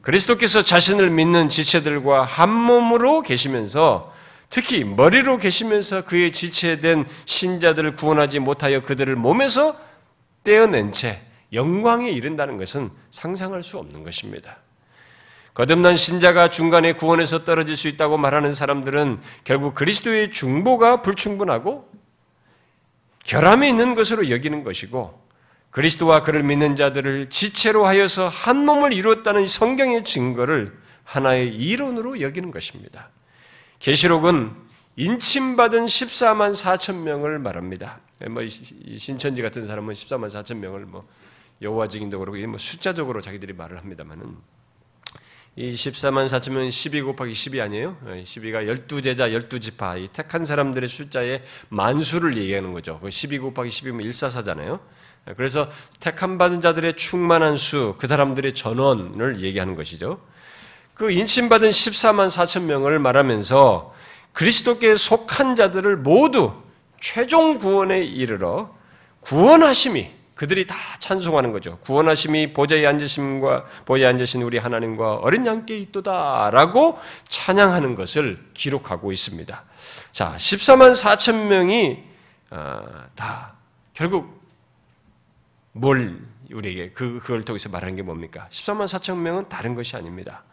그리스도께서 자신을 믿는 지체들과 한 몸으로 계시면서 특히 머리로 계시면서 그의 지체된 신자들을 구원하지 못하여 그들을 몸에서 떼어낸 채 영광에 이른다는 것은 상상할 수 없는 것입니다. 거듭난 신자가 중간에 구원에서 떨어질 수 있다고 말하는 사람들은 결국 그리스도의 중보가 불충분하고 결함이 있는 것으로 여기는 것이고 그리스도와 그를 믿는 자들을 지체로 하여서 한 몸을 이루었다는 성경의 증거를 하나의 이론으로 여기는 것입니다. 계시록은 인침받은 14만 4천 명을 말합니다. 뭐 신천지 같은 사람은 14만 4천 명을 뭐 여호와 증인도 그러고 뭐 숫자적으로 자기들이 말을 합니다만은 이 14만 4천 명12 곱하기 10이 아니에요? 12가 12제자 12지파 이 택한 사람들의 숫자의 만수를 얘기하는 거죠. 12그 곱하기 10이면 144잖아요. 그래서 택함 받은 자들의 충만한 수, 그 사람들의 전원을 얘기하는 것이죠. 그 인침받은 14만 4천 명을 말하면서 그리스도께 속한 자들을 모두 최종 구원에 이르러 구원하심이 그들이 다 찬송하는 거죠. 구원하심이 보좌에 앉으심과 보좌에 앉으신 우리 하나님과 어린 양께 있도다라고 찬양하는 것을 기록하고 있습니다. 자, 14만 4천 명이 어, 다 결국 뭘 우리에게 그, 그걸 통해서 말하는 게 뭡니까? 14만 4천 명은 다른 것이 아닙니다.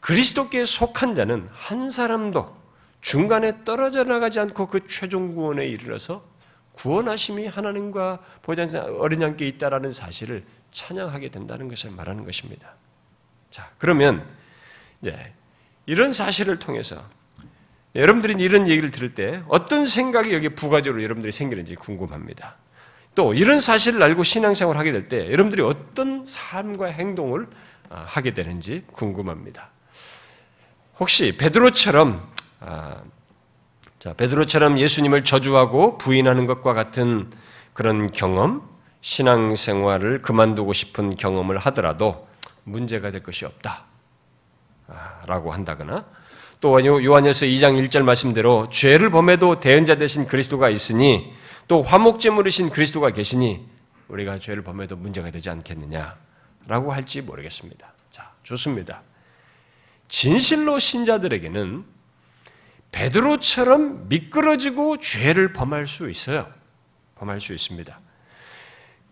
그리스도께 속한 자는 한 사람도 중간에 떨어져 나가지 않고 그 최종 구원에 이르러서 구원하심이 하나님과 보좌 어린 양께 있다라는 사실을 찬양하게 된다는 것을 말하는 것입니다. 자, 그러면 이제 이런 사실을 통해서 여러분들이 이런 얘기를 들을 때 어떤 생각이 여기 부가적으로 여러분들이 생기는지 궁금합니다. 또 이런 사실을 알고 신앙생활을 하게 될 때 여러분들이 어떤 삶과 행동을 아, 하게 되는지 궁금합니다. 혹시 베드로처럼 아, 자 베드로처럼 예수님을 저주하고 부인하는 것과 같은 그런 경험, 신앙생활을 그만두고 싶은 경험을 하더라도 문제가 될 것이 없다 라고 한다거나 또 요한일서 2장 1절 말씀대로 죄를 범해도 대언자 되신 그리스도가 있으니 또 화목제물이신 그리스도가 계시니 우리가 죄를 범해도 문제가 되지 않겠느냐라고 할지 모르겠습니다. 자, 좋습니다. 진실로 신자들에게는 베드로처럼 미끄러지고 죄를 범할 수 있어요. 범할 수 있습니다.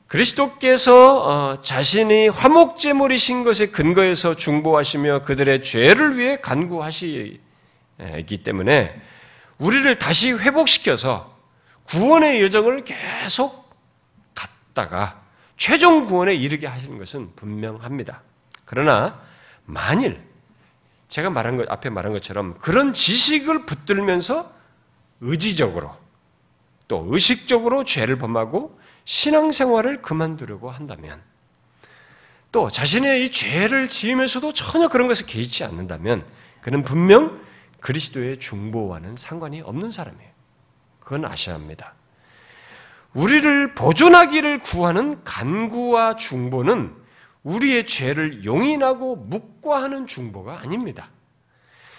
그리스도께서 어, 자신이 화목제물이신 것에 근거해서 중보하시며 그들의 죄를 위해 간구하시기 때문에 우리를 다시 회복시켜서 구원의 여정을 계속 갔다가 최종 구원에 이르게 하시는 것은 분명합니다. 그러나 만일 제가 말한 것 앞에 말한 것처럼 그런 지식을 붙들면서 의지적으로 또 의식적으로 죄를 범하고 신앙생활을 그만두려고 한다면 또 자신의 이 죄를 지으면서도 전혀 그런 것을 개의치 않는다면 그는 분명 그리스도의 중보와는 상관이 없는 사람이에요. 그건 아셔야 합니다. 우리를 보존하기를 구하는 간구와 중보는 우리의 죄를 용인하고 묵과하는 중보가 아닙니다.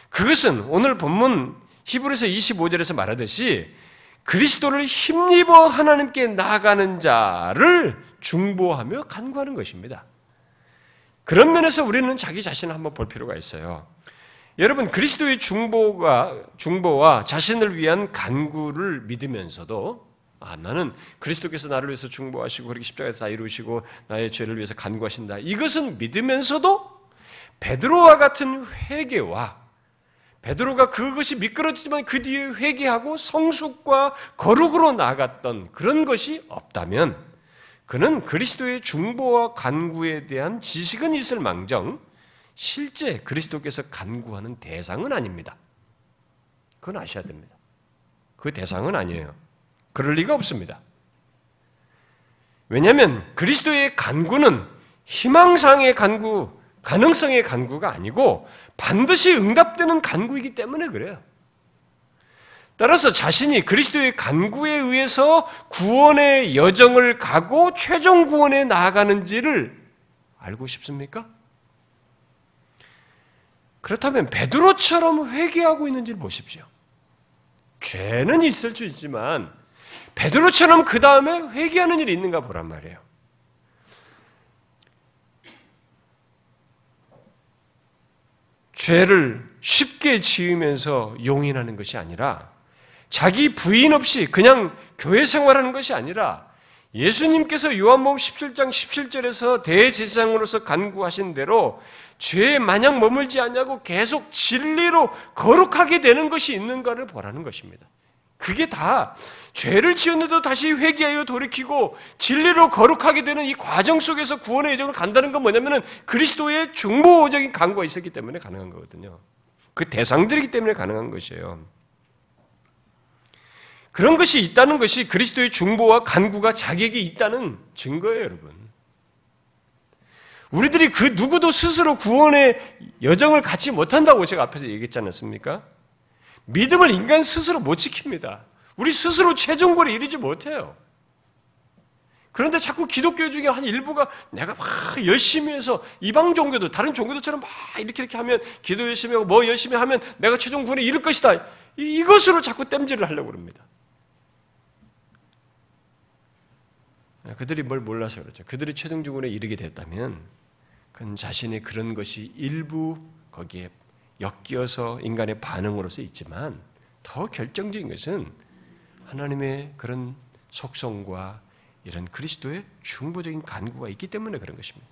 그것은 오늘 본문 히브리서 25절에서 말하듯이 그리스도를 힘입어 하나님께 나아가는 자를 중보하며 간구하는 것입니다. 그런 면에서 우리는 자기 자신을 한번 볼 필요가 있어요. 여러분 그리스도의 중보가 중보와 자신을 위한 간구를 믿으면서도 아, 나는 그리스도께서 나를 위해서 중보하시고 그렇게 십자가에서 다 이루시고 나의 죄를 위해서 간구하신다. 이것은 믿으면서도 베드로와 같은 회개와 베드로가 그것이 미끄러지지만 그 뒤에 회개하고 성숙과 거룩으로 나갔던 그런 것이 없다면 그는 그리스도의 중보와 간구에 대한 지식은 있을 망정 실제 그리스도께서 간구하는 대상은 아닙니다. 그건 아셔야 됩니다. 그 대상은 아니에요. 그럴 리가 없습니다. 왜냐하면 그리스도의 간구는 희망상의 간구, 가능성의 간구가 아니고 반드시 응답되는 간구이기 때문에 그래요. 따라서 자신이 그리스도의 간구에 의해서 구원의 여정을 가고 최종 구원에 나아가는지를 알고 싶습니까? 그렇다면 베드로처럼 회개하고 있는지를 보십시오. 죄는 있을 수 있지만 베드로처럼 그 다음에 회개하는 일이 있는가 보란 말이에요. 죄를 쉽게 지으면서 용인하는 것이 아니라 자기 부인 없이 그냥 교회 생활하는 것이 아니라 예수님께서 요한복음 17장 17절에서 대제사장으로서 간구하신 대로 죄에 마냥 머물지 않냐고 계속 진리로 거룩하게 되는 것이 있는가를 보라는 것입니다. 그게 다 죄를 지었는데도 다시 회개하여 돌이키고 진리로 거룩하게 되는 이 과정 속에서 구원의 여정을 간다는 건 뭐냐면은 그리스도의 중보적인 강구가 있었기 때문에 가능한 거거든요. 그 대상들이기 때문에 가능한 것이에요. 그런 것이 있다는 것이 그리스도의 중보와 간구가 자격이 있다는 증거예요, 여러분. 우리들이 그 누구도 스스로 구원의 여정을 갖지 못한다고 제가 앞에서 얘기했지 않았습니까? 믿음을 인간 스스로 못 지킵니다. 우리 스스로 최종골에 이르지 못해요. 그런데 자꾸 기독교 중에 한 일부가 내가 막 열심히 해서 이방 종교도 다른 종교들처럼 막 이렇게 이렇게 하면 기도 열심히 하고 뭐 열심히 하면 내가 최종 구원에 이를 것이다. 이것으로 자꾸 땜질을 하려고 합니다. 그들이 뭘 몰라서 그렇죠. 그들이 최종 구원에 이르게 됐다면 그건 자신의 그런 것이 일부 거기에 엮여서 인간의 반응으로서 있지만 더 결정적인 것은 하나님의 그런 속성과 이런 그리스도의 중보적인 간구가 있기 때문에 그런 것입니다.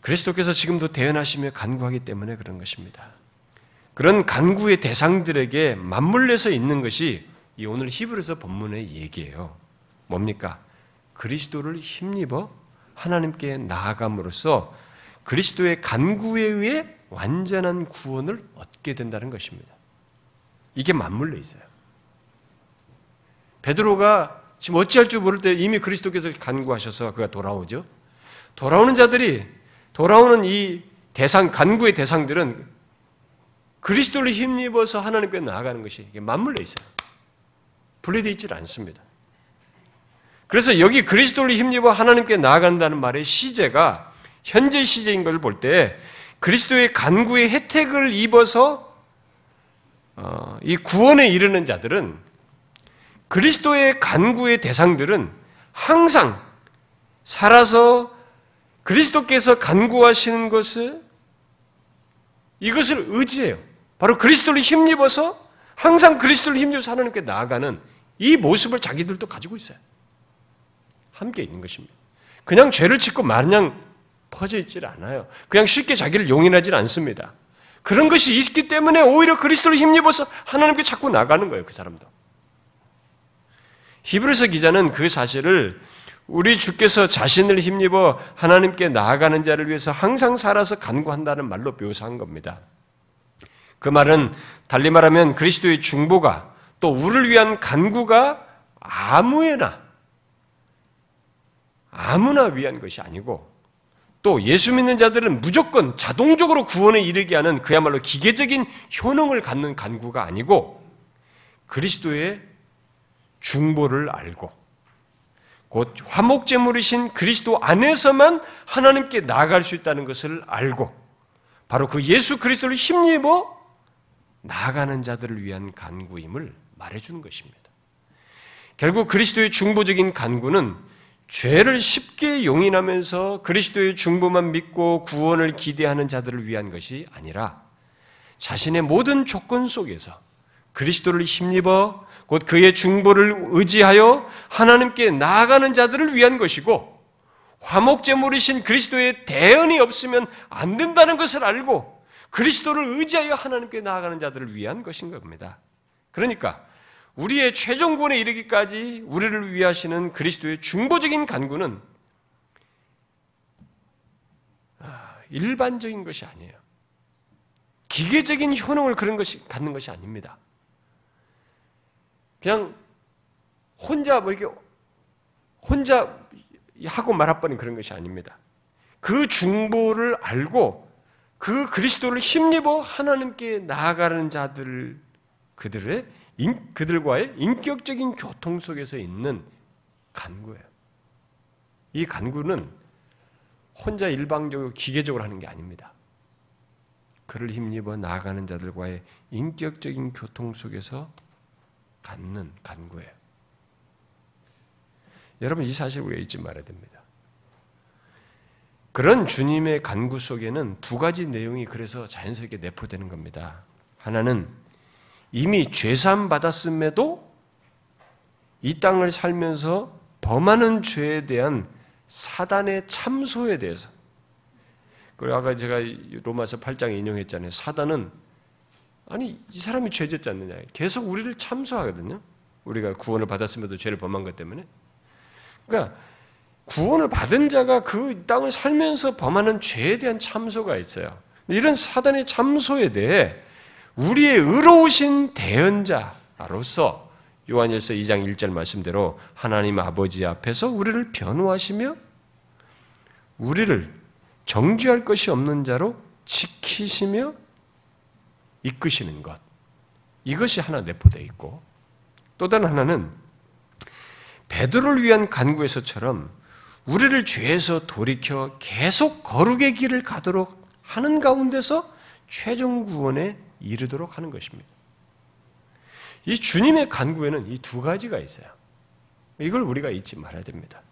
그리스도께서 지금도 대언하시며 간구하기 때문에 그런 것입니다. 그런 간구의 대상들에게 맞물려서 있는 것이 이 오늘 히브리서 본문의 얘기예요. 뭡니까? 그리스도를 힘입어 하나님께 나아감으로써 그리스도의 간구에 의해 완전한 구원을 얻게 된다는 것입니다. 이게 맞물려 있어요. 베드로가 지금 어찌할 줄 모를 때 이미 그리스도께서 간구하셔서 그가 돌아오죠. 돌아오는 자들이 돌아오는 이 대상 간구의 대상들은 그리스도를 힘입어서 하나님께 나아가는 것이 맞물려 있어요. 분리되어 있질 않습니다. 그래서 여기 그리스도를 힘입어 하나님께 나아간다는 말의 시제가 현재 시제인 걸 볼 때 그리스도의 간구의 혜택을 입어서 어, 이 구원에 이르는 자들은 그리스도의 간구의 대상들은 항상 살아서 그리스도께서 간구하시는 것을 이것을 의지해요. 바로 그리스도를 힘입어서 항상 그리스도를 힘입어서 하나님께 나아가는 이 모습을 자기들도 가지고 있어요. 함께 있는 것입니다. 그냥 죄를 짓고 마냥 퍼져 있질 않아요. 그냥 쉽게 자기를 용인하지 않습니다. 그런 것이 있기 때문에 오히려 그리스도를 힘입어서 하나님께 자꾸 나가는 거예요, 그 사람도. 히브리서 기자는 그 사실을 우리 주께서 자신을 힘입어 하나님께 나아가는 자를 위해서 항상 살아서 간구한다는 말로 묘사한 겁니다. 그 말은 달리 말하면 그리스도의 중보가 또 우리를 위한 간구가 아무에나 아무나 위한 것이 아니고 또 예수 믿는 자들은 무조건 자동적으로 구원에 이르게 하는 그야말로 기계적인 효능을 갖는 간구가 아니고 그리스도의 중보를 알고 곧 화목제물이신 그리스도 안에서만 하나님께 나아갈 수 있다는 것을 알고 바로 그 예수 그리스도를 힘입어 나아가는 자들을 위한 간구임을 말해주는 것입니다. 결국 그리스도의 중보적인 간구는 죄를 쉽게 용인하면서 그리스도의 중보만 믿고 구원을 기대하는 자들을 위한 것이 아니라 자신의 모든 조건 속에서 그리스도를 힘입어 곧 그의 중보를 의지하여 하나님께 나아가는 자들을 위한 것이고 화목제물이신 그리스도의 대언이 없으면 안 된다는 것을 알고 그리스도를 의지하여 하나님께 나아가는 자들을 위한 것인 겁니다. 그러니까 우리의 최종 구원에 이르기까지 우리를 위하시는 그리스도의 중보적인 간구는 아, 일반적인 것이 아니에요. 기계적인 효능을 그런 것이 갖는 것이 아닙니다. 그냥 혼자 뭐 이렇게 혼자 하고 말아버린 그런 것이 아닙니다. 그 중보를 알고 그 그리스도를 힘입어 하나님께 나아가는 자들 그들의 인, 그들과의 인격적인 교통 속에서 있는 간구예요. 이 간구는 혼자 일방적으로 기계적으로 하는 게 아닙니다. 그를 힘입어 나아가는 자들과의 인격적인 교통 속에서 갖는 간구예요. 여러분 이 사실 우리가 잊지 말아야 됩니다. 그런 주님의 간구 속에는 두 가지 내용이 그래서 자연스럽게 내포되는 겁니다. 하나는 이미 죄산 받았음에도 이 땅을 살면서 범하는 죄에 대한 사단의 참소에 대해서 그리고 아까 제가 로마서 8장에 인용했잖아요. 사단은 아니 이 사람이 죄졌지 않느냐 계속 우리를 참소하거든요. 우리가 구원을 받았음에도 죄를 범한 것 때문에 그러니까 구원을 받은 자가 그 땅을 살면서 범하는 죄에 대한 참소가 있어요. 이런 사단의 참소에 대해 우리의 의로우신 대언자로서 요한일서 2장 1절 말씀대로 하나님 아버지 앞에서 우리를 변호하시며 우리를 정죄할 것이 없는 자로 지키시며 이끄시는 것. 이것이 하나 내포되어 있고 또 다른 하나는 베드로를 위한 간구에서처럼 우리를 죄에서 돌이켜 계속 거룩의 길을 가도록 하는 가운데서 최종 구원에 이르도록 하는 것입니다. 이 주님의 간구에는 이 두 가지가 있어요. 이걸 우리가 잊지 말아야 됩니다.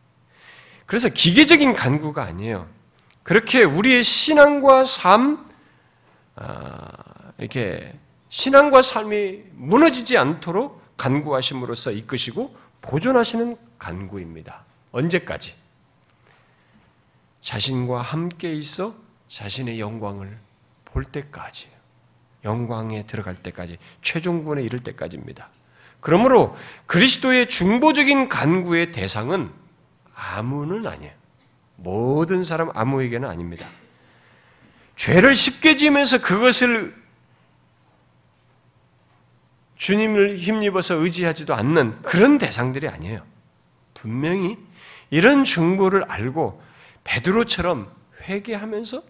그래서 기계적인 간구가 아니에요. 그렇게 우리의 신앙과 삶, 아, 이렇게 신앙과 삶이 무너지지 않도록 간구하심으로써 이끄시고 보존하시는 간구입니다. 언제까지? 자신과 함께 있어 자신의 영광을 볼 때까지, 영광에 들어갈 때까지, 최종군에 이를 때까지입니다. 그러므로 그리스도의 중보적인 간구의 대상은 아무는 아니에요. 모든 사람 아무에게는 아닙니다. 죄를 쉽게 지면서 그것을 주님을 힘입어서 의지하지도 않는 그런 대상들이 아니에요. 분명히 이런 중보를 알고 베드로처럼 회개하면서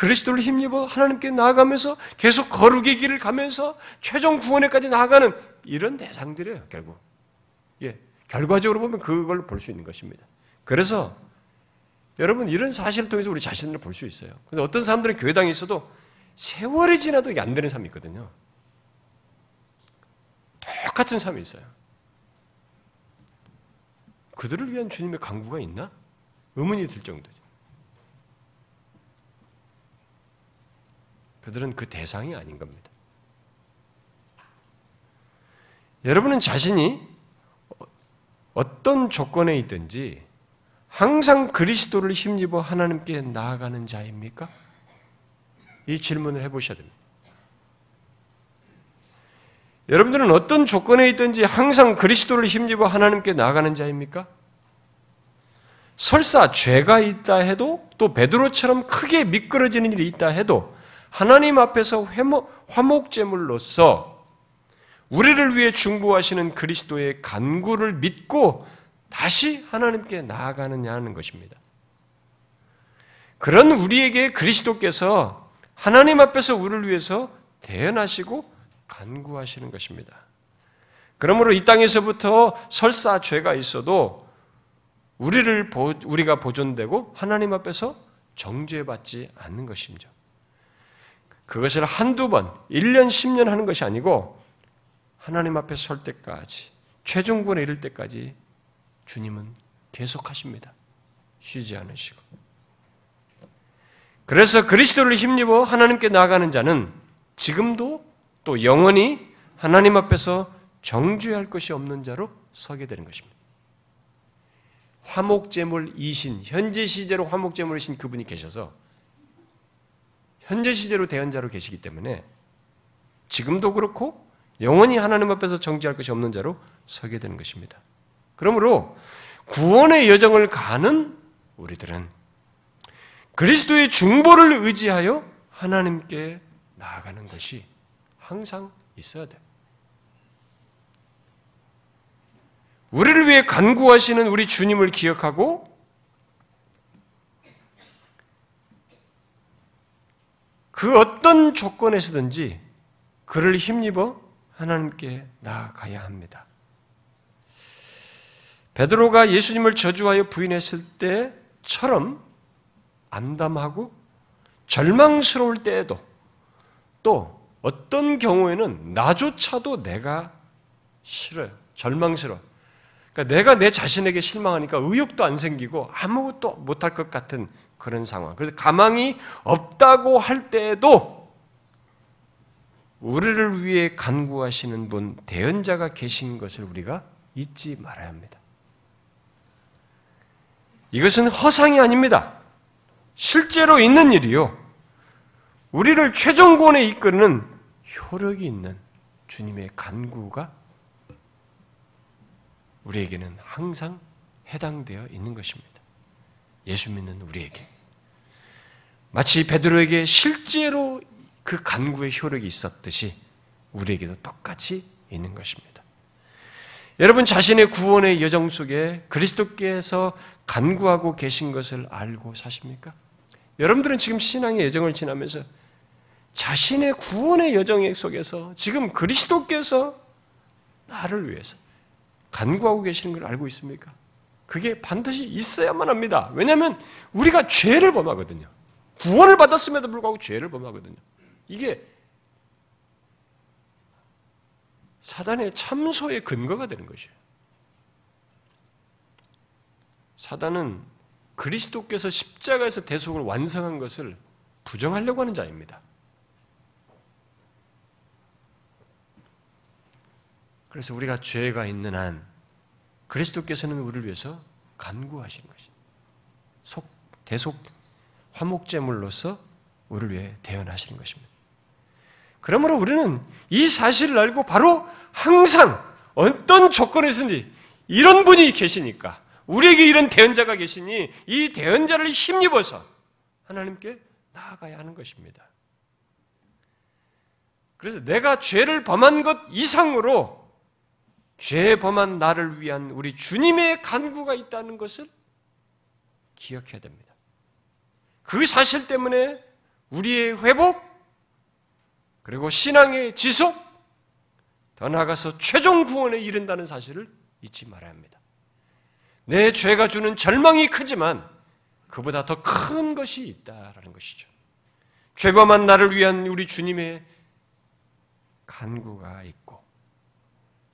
그리스도를 힘입어 하나님께 나아가면서 계속 거룩의 길을 가면서 최종 구원에까지 나아가는 이런 대상들이에요, 결국. 예. 결과적으로 보면 그걸 볼 수 있는 것입니다. 그래서 여러분 이런 사실을 통해서 우리 자신을 볼 수 있어요. 근데 어떤 사람들은 교회당에 있어도 세월이 지나도 이게 안 되는 사람이 있거든요. 똑같은 삶이 있어요. 그들을 위한 주님의 강구가 있나? 의문이 들 정도죠. 그들은 그 대상이 아닌 겁니다. 여러분은 자신이 어떤 조건에 있든지 항상 그리스도를 힘입어 하나님께 나아가는 자입니까? 이 질문을 해보셔야 됩니다. 여러분들은 어떤 조건에 있든지 항상 그리스도를 힘입어 하나님께 나아가는 자입니까? 설사 죄가 있다 해도 또 베드로처럼 크게 미끄러지는 일이 있다 해도 하나님 앞에서 화목제물로서 우리를 위해 중보하시는 그리스도의 간구를 믿고 다시 하나님께 나아가느냐는 것입니다. 그런 우리에게 그리스도께서 하나님 앞에서 우리를 위해서 대연하시고 간구하시는 것입니다. 그러므로 이 땅에서부터 설사 죄가 있어도 우리를 우리가 보존되고 하나님 앞에서 정죄받지 않는 것입니다. 그것을 한두 번, 1년, 10년 하는 것이 아니고 하나님 앞에 설 때까지 최종군에 이를 때까지 주님은 계속하십니다. 쉬지 않으시고. 그래서 그리스도를 힘입어 하나님께 나아가는 자는 지금도 또 영원히 하나님 앞에서 정죄할 것이 없는 자로 서게 되는 것입니다. 화목제물 이신, 현재 시제로 화목제물이신 그분이 계셔서 현재 시제로 대언자로 계시기 때문에 지금도 그렇고 영원히 하나님 앞에서 정지할 것이 없는 자로 서게 되는 것입니다. 그러므로 구원의 여정을 가는 우리들은 그리스도의 중보를 의지하여 하나님께 나아가는 것이 항상 있어야 돼. 우리를 위해 간구하시는 우리 주님을 기억하고 그 어떤 조건에서든지 그를 힘입어 하나님께 나아가야 합니다. 베드로가 예수님을 저주하여 부인했을 때처럼 암담하고 절망스러울 때에도 또 어떤 경우에는 나조차도 내가 싫어요. 절망스러워. 그러니까 내가 내 자신에게 실망하니까 의욕도 안 생기고 아무것도 못할 것 같은 그런 상황. 그래서 가망이 없다고 할 때에도 우리를 위해 간구하시는 분, 대연자가 계신 것을 우리가 잊지 말아야 합니다. 이것은 허상이 아닙니다. 실제로 있는 일이요. 우리를 최종 구원에 이끄는 효력이 있는 주님의 간구가 우리에게는 항상 해당되어 있는 것입니다. 예수 믿는 우리에게. 마치 베드로에게 실제로 그 간구의 효력이 있었듯이 우리에게도 똑같이 있는 것입니다. 여러분 자신의 구원의 여정 속에 그리스도께서 간구하고 계신 것을 알고 사십니까? 여러분들은 지금 신앙의 여정을 지나면서 자신의 구원의 여정 속에서 지금 그리스도께서 나를 위해서 간구하고 계시는 걸 알고 있습니까? 그게 반드시 있어야만 합니다. 왜냐하면 우리가 죄를 범하거든요. 구원을 받았음에도 불구하고 죄를 범하거든요. 이게 사단의 참소의 근거가 되는 것이에요. 사단은 그리스도께서 십자가에서 대속을 완성한 것을 부정하려고 하는 자입니다. 그래서 우리가 죄가 있는 한 그리스도께서는 우리를 위해서 간구하신 속 대속 화목제물로서 우리를 위해 대연하시는 것입니다. 그러므로 우리는 이 사실을 알고 바로 항상 어떤 조건에서든지 이런 분이 계시니까 우리에게 이런 대언자가 계시니 이 대언자를 힘입어서 하나님께 나아가야 하는 것입니다. 그래서 내가 죄를 범한 것 이상으로 죄 범한 나를 위한 우리 주님의 간구가 있다는 것을 기억해야 됩니다. 그 사실 때문에 우리의 회복, 그리고 신앙의 지속, 더 나아가서 최종 구원에 이른다는 사실을 잊지 말아야 합니다. 내 죄가 주는 절망이 크지만 그보다 더 큰 것이 있다라는 것이죠. 죄범한 나를 위한 우리 주님의 간구가 있고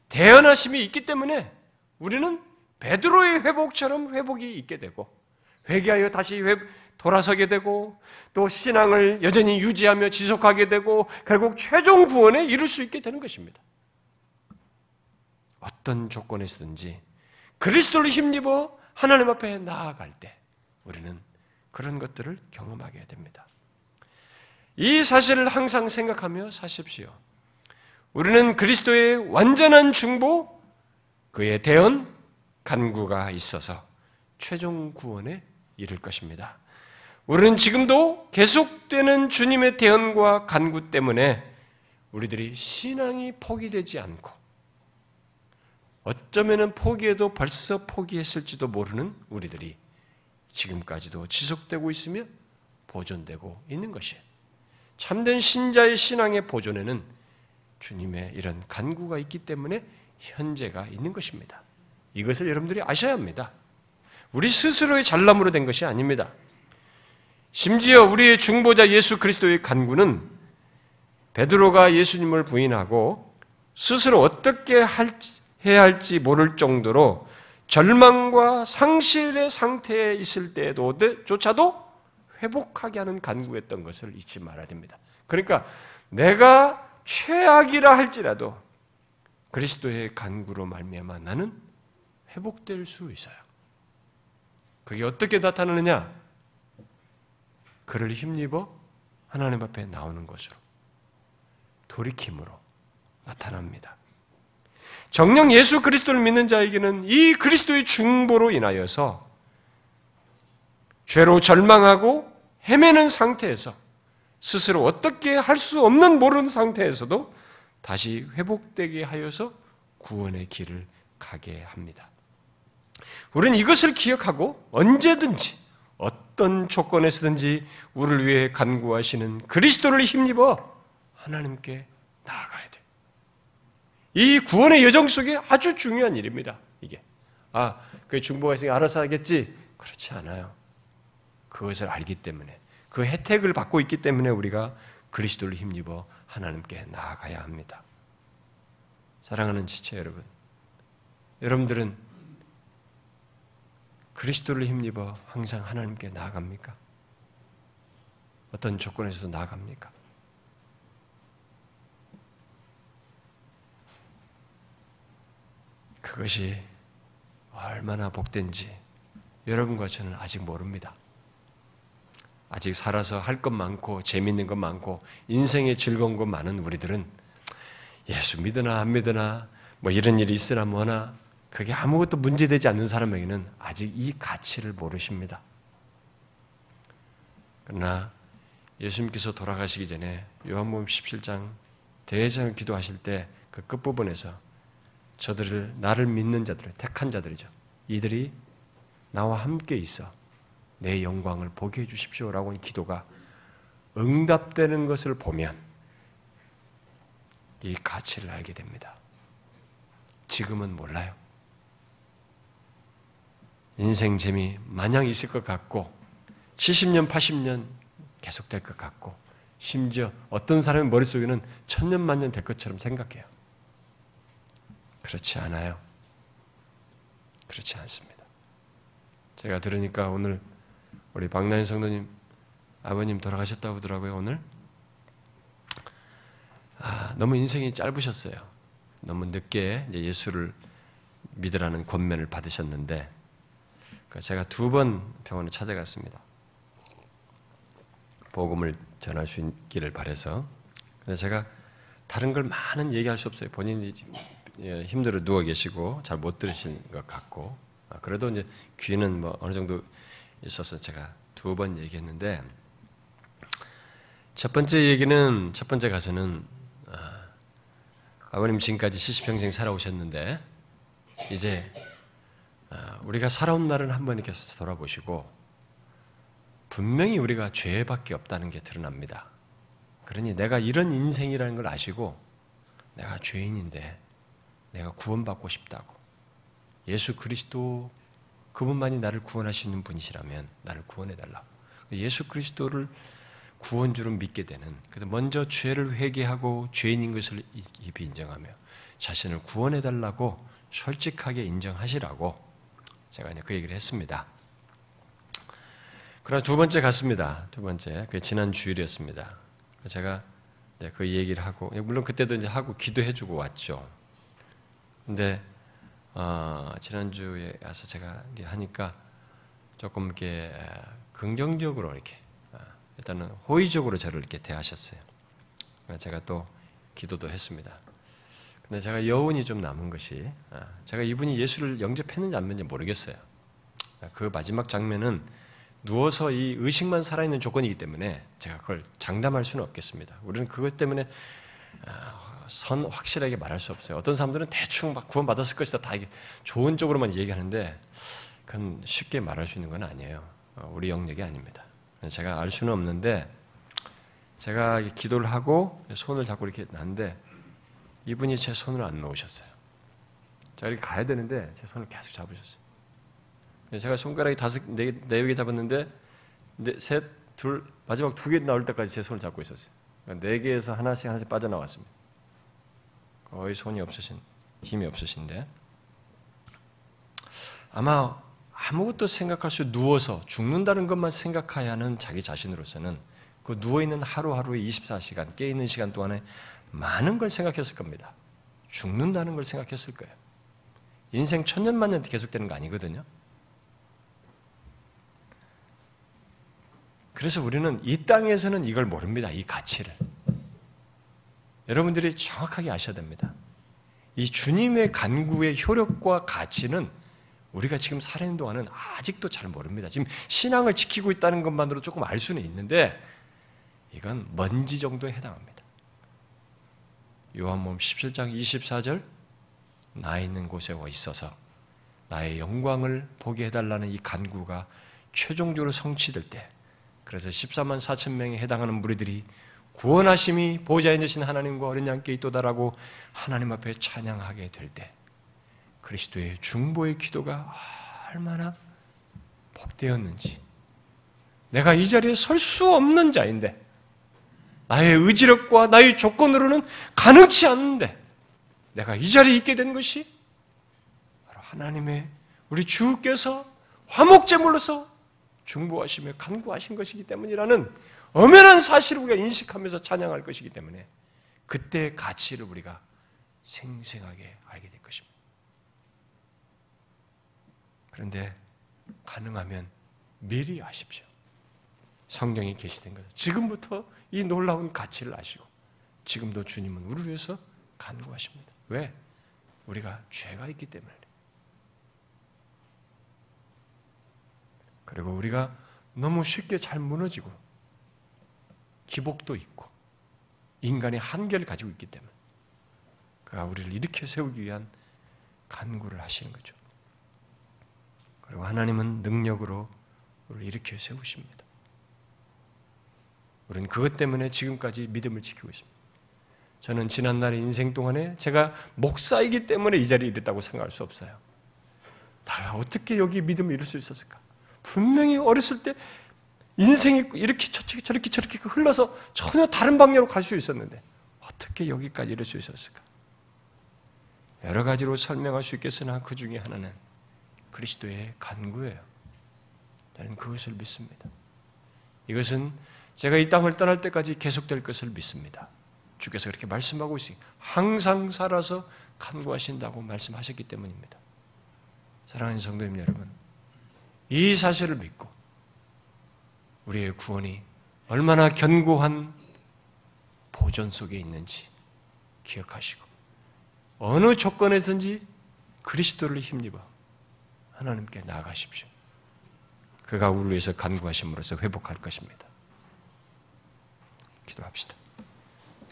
대연하심이 있기 때문에 우리는 베드로의 회복처럼 회복이 있게 되고 회개하여 다시 회, 돌아서게 되고 또 신앙을 여전히 유지하며 지속하게 되고 결국 최종 구원에 이룰 수 있게 되는 것입니다. 어떤 조건에서든지 그리스도를 힘입어 하나님 앞에 나아갈 때 우리는 그런 것들을 경험하게 됩니다. 이 사실을 항상 생각하며 사십시오. 우리는 그리스도의 완전한 중보, 그의 대언, 간구가 있어서 최종 구원에 이를 것입니다. 우리는 지금도 계속되는 주님의 대언과 간구 때문에 우리들이 신앙이 포기되지 않고 어쩌면 포기해도 벌써 포기했을지도 모르는 우리들이 지금까지도 지속되고 있으며 보존되고 있는 것이에요. 참된 신자의 신앙의 보존에는 주님의 이런 간구가 있기 때문에 현재가 있는 것입니다. 이것을 여러분들이 아셔야 합니다. 우리 스스로의 잘남으로 된 것이 아닙니다. 심지어 우리의 중보자 예수 그리스도의 간구는 베드로가 예수님을 부인하고 스스로 어떻게 해야 할지 모를 정도로 절망과 상실의 상태에 있을 때조차도 회복하게 하는 간구였던 것을 잊지 말아야 됩니다. 그러니까 내가 최악이라 할지라도 그리스도의 간구로 말미암아 나는 회복될 수 있어요. 그게 어떻게 나타나느냐? 그를 힘입어 하나님 앞에 나오는 것으로 돌이킴으로 나타납니다. 정령 예수 그리스도를 믿는 자에게는 이 그리스도의 중보로 인하여서 죄로 절망하고 헤매는 상태에서 스스로 어떻게 할 수 없는 모르는 상태에서도 다시 회복되게 하여서 구원의 길을 가게 합니다. 우리는 이것을 기억하고 언제든지 어떤 조건에서든지 우리를 위해 간구하시는 그리스도를 힘입어 하나님께 나아가야 돼. 이 구원의 여정 속에 아주 중요한 일입니다. 이게 아, 그 중보가 있으니 알아서 하겠지. 그렇지 않아요. 그것을 알기 때문에 그 혜택을 받고 있기 때문에 우리가 그리스도를 힘입어 하나님께 나아가야 합니다. 사랑하는 지체 여러분, 여러분들은 그리스도를 힘입어 항상 하나님께 나아갑니까? 어떤 조건에서도 나아갑니까? 그것이 얼마나 복된지 여러분과 저는 아직 모릅니다. 아직 살아서 할 것 많고 재밌는 것 많고 인생의 즐거운 것 많은 우리들은 예수 믿으나 안 믿으나 뭐 이런 일이 있으나 뭐나 그게 아무것도 문제되지 않는 사람에게는 아직 이 가치를 모르십니다. 그러나 예수님께서 돌아가시기 전에 요한복음 17장 대제사 기도하실 때 그 끝부분에서 저들을 나를 믿는 자들, 택한 자들이죠. 이들이 나와 함께 있어 내 영광을 보게 해 주십시오라고 는 기도가 응답되는 것을 보면 이 가치를 알게 됩니다. 지금은 몰라요. 인생 재미 마냥 있을 것 같고 70년, 80년 계속될 것 같고 심지어 어떤 사람의 머릿속에는 천년 만년 될 것처럼 생각해요. 그렇지 않아요. 그렇지 않습니다. 제가 들으니까 오늘 우리 박나인 성도님 아버님 돌아가셨다고 하더라고요, 오늘. 아, 너무 인생이 짧으셨어요. 너무 늦게 예수를 믿으라는 권면을 받으셨는데 그러니까 제가 두 번 병원에 찾아갔습니다. 복음을 전할 수 있기를 바래서. 근데 제가 다른 걸 많은 얘기할 수 없어요. 본인이 예, 힘들어 누워 계시고 잘 못 들으시는 것 같고. 아, 그래도 이제 귀는 뭐 어느 정도 있어서 제가 두 번 얘기했는데 첫 번째 얘기는 첫 번째 가서는 아, 버님 지금까지 70평생 살아오셨는데 이제 아, 우리가 살아온 날은 한번 이렇게 돌아보시고 분명히 우리가 죄밖에 없다는 게 드러납니다. 그러니 내가 이런 인생이라는 걸 아시고 내가 죄인인데 내가 구원받고 싶다고 예수 그리스도 그분만이 나를 구원하시는 분이시라면 나를 구원해 달라고 예수 그리스도를 구원주로 믿게 되는 그래서 먼저 죄를 회개하고 죄인인 것을 입이 인정하며 자신을 구원해 달라고 솔직하게 인정하시라고 제가 그 얘기를 했습니다. 그러나 두 번째 갔습니다. 두 번째. 그 지난 주일이었습니다. 제가 그 얘기를 하고, 물론 그때도 이제 하고 기도해주고 왔죠. 근데, 어, 지난주에 와서 제가 하니까 조금 이렇게 긍정적으로 이렇게, 어, 일단은 호의적으로 저를 이렇게 대하셨어요. 제가 또 기도도 했습니다. 근데 제가 여운이 좀 남은 것이 아, 제가 이분이 예수를 영접했는지 안 했는지 모르겠어요. 그 마지막 장면은 누워서 이 의식만 살아있는 조건이기 때문에 제가 그걸 장담할 수는 없겠습니다. 우리는 그것 때문에 아, 선 확실하게 말할 수 없어요. 어떤 사람들은 대충 막 구원 받았을 것이다. 다 좋은 쪽으로만 얘기하는데 그건 쉽게 말할 수 있는 건 아니에요. 어, 우리 영역이 아닙니다. 제가 알 수는 없는데 제가 기도를 하고 손을 잡고 이렇게 났는데 이분이 제 손을 안 놓으셨어요. 제가 이렇게 가야 되는데 제 손을 계속 잡으셨어요. 제가 손가락이 다섯 네, 네개 잡았는데 네, 셋, 둘 마지막 두 개 나올 때까지 제 손을 잡고 있었어요. 그러니까 네 개에서 하나씩 하나씩 빠져나왔습니다. 거의 손이 없으신 힘이 없으신데 아마 아무것도 생각할 수 누워서 죽는다는 것만 생각해야 하는 자기 자신으로서는 그 누워 있는 하루하루의 24시간, 깨 있는 시간 동안에 많은 걸 생각했을 겁니다. 죽는다는 걸 생각했을 거예요. 인생 천년만 년 계속되는 거 아니거든요. 그래서 우리는 이 땅에서는 이걸 모릅니다. 이 가치를. 여러분들이 정확하게 아셔야 됩니다. 이 주님의 간구의 효력과 가치는 우리가 지금 살아있는 동안은 아직도 잘 모릅니다. 지금 신앙을 지키고 있다는 것만으로 조금 알 수는 있는데 이건 먼지 정도에 해당합니다. 요한복음 17장 24절 나 있는 곳에 와 있어서 나의 영광을 보게 해달라는 이 간구가 최종적으로 성취될 때 그래서 14만 4천 명에 해당하는 무리들이 구원하심이 보좌에 계신 하나님과 어린 양께 있도다라고 하나님 앞에 찬양하게 될 때 그리스도의 중보의 기도가 얼마나 복되었는지 내가 이 자리에 설 수 없는 자인데 나의 의지력과 나의 조건으로는 가능치 않는데 내가 이 자리에 있게 된 것이 바로 하나님의 우리 주께서 화목제물로서 중보하시며 간구하신 것이기 때문이라는 엄연한 사실을 우리가 인식하면서 찬양할 것이기 때문에 그때의 가치를 우리가 생생하게 알게 될 것입니다. 그런데 가능하면 미리 아십시오. 성경이 계시된 것을 지금부터 이 놀라운 가치를 아시고 지금도 주님은 우리를 위해서 간구하십니다. 왜? 우리가 죄가 있기 때문에. 그리고 우리가 너무 쉽게 잘 무너지고 기복도 있고 인간의 한계를 가지고 있기 때문에 그가 우리를 일으켜 세우기 위한 간구를 하시는 거죠. 그리고 하나님은 능력으로 우리를 일으켜 세우십니다. 우리는 그것 때문에 지금까지 믿음을 지키고 있습니다. 저는 지난날의 인생 동안에 제가 목사이기 때문에 이 자리에 이랬다고 생각할 수 없어요. 나 어떻게 여기 믿음을 이룰 수 있었을까? 분명히 어렸을 때 인생이 이렇게 저렇게 저렇게 저렇게 흘러서 전혀 다른 방향으로 갈 수 있었는데 어떻게 여기까지 이럴 수 있었을까? 여러 가지로 설명할 수 있겠으나 그 중에 하나는 그리스도의 간구예요. 나는 그것을 믿습니다. 이것은 제가 이 땅을 떠날 때까지 계속될 것을 믿습니다. 주께서 그렇게 말씀하고 있으니 항상 살아서 간구하신다고 말씀하셨기 때문입니다. 사랑하는 성도님 여러분, 이 사실을 믿고 우리의 구원이 얼마나 견고한 보존 속에 있는지 기억하시고 어느 조건에서든지 그리스도를 힘입어 하나님께 나아가십시오. 그가 우리를 위해서 간구하심으로써 회복할 것입니다. 기도합시다.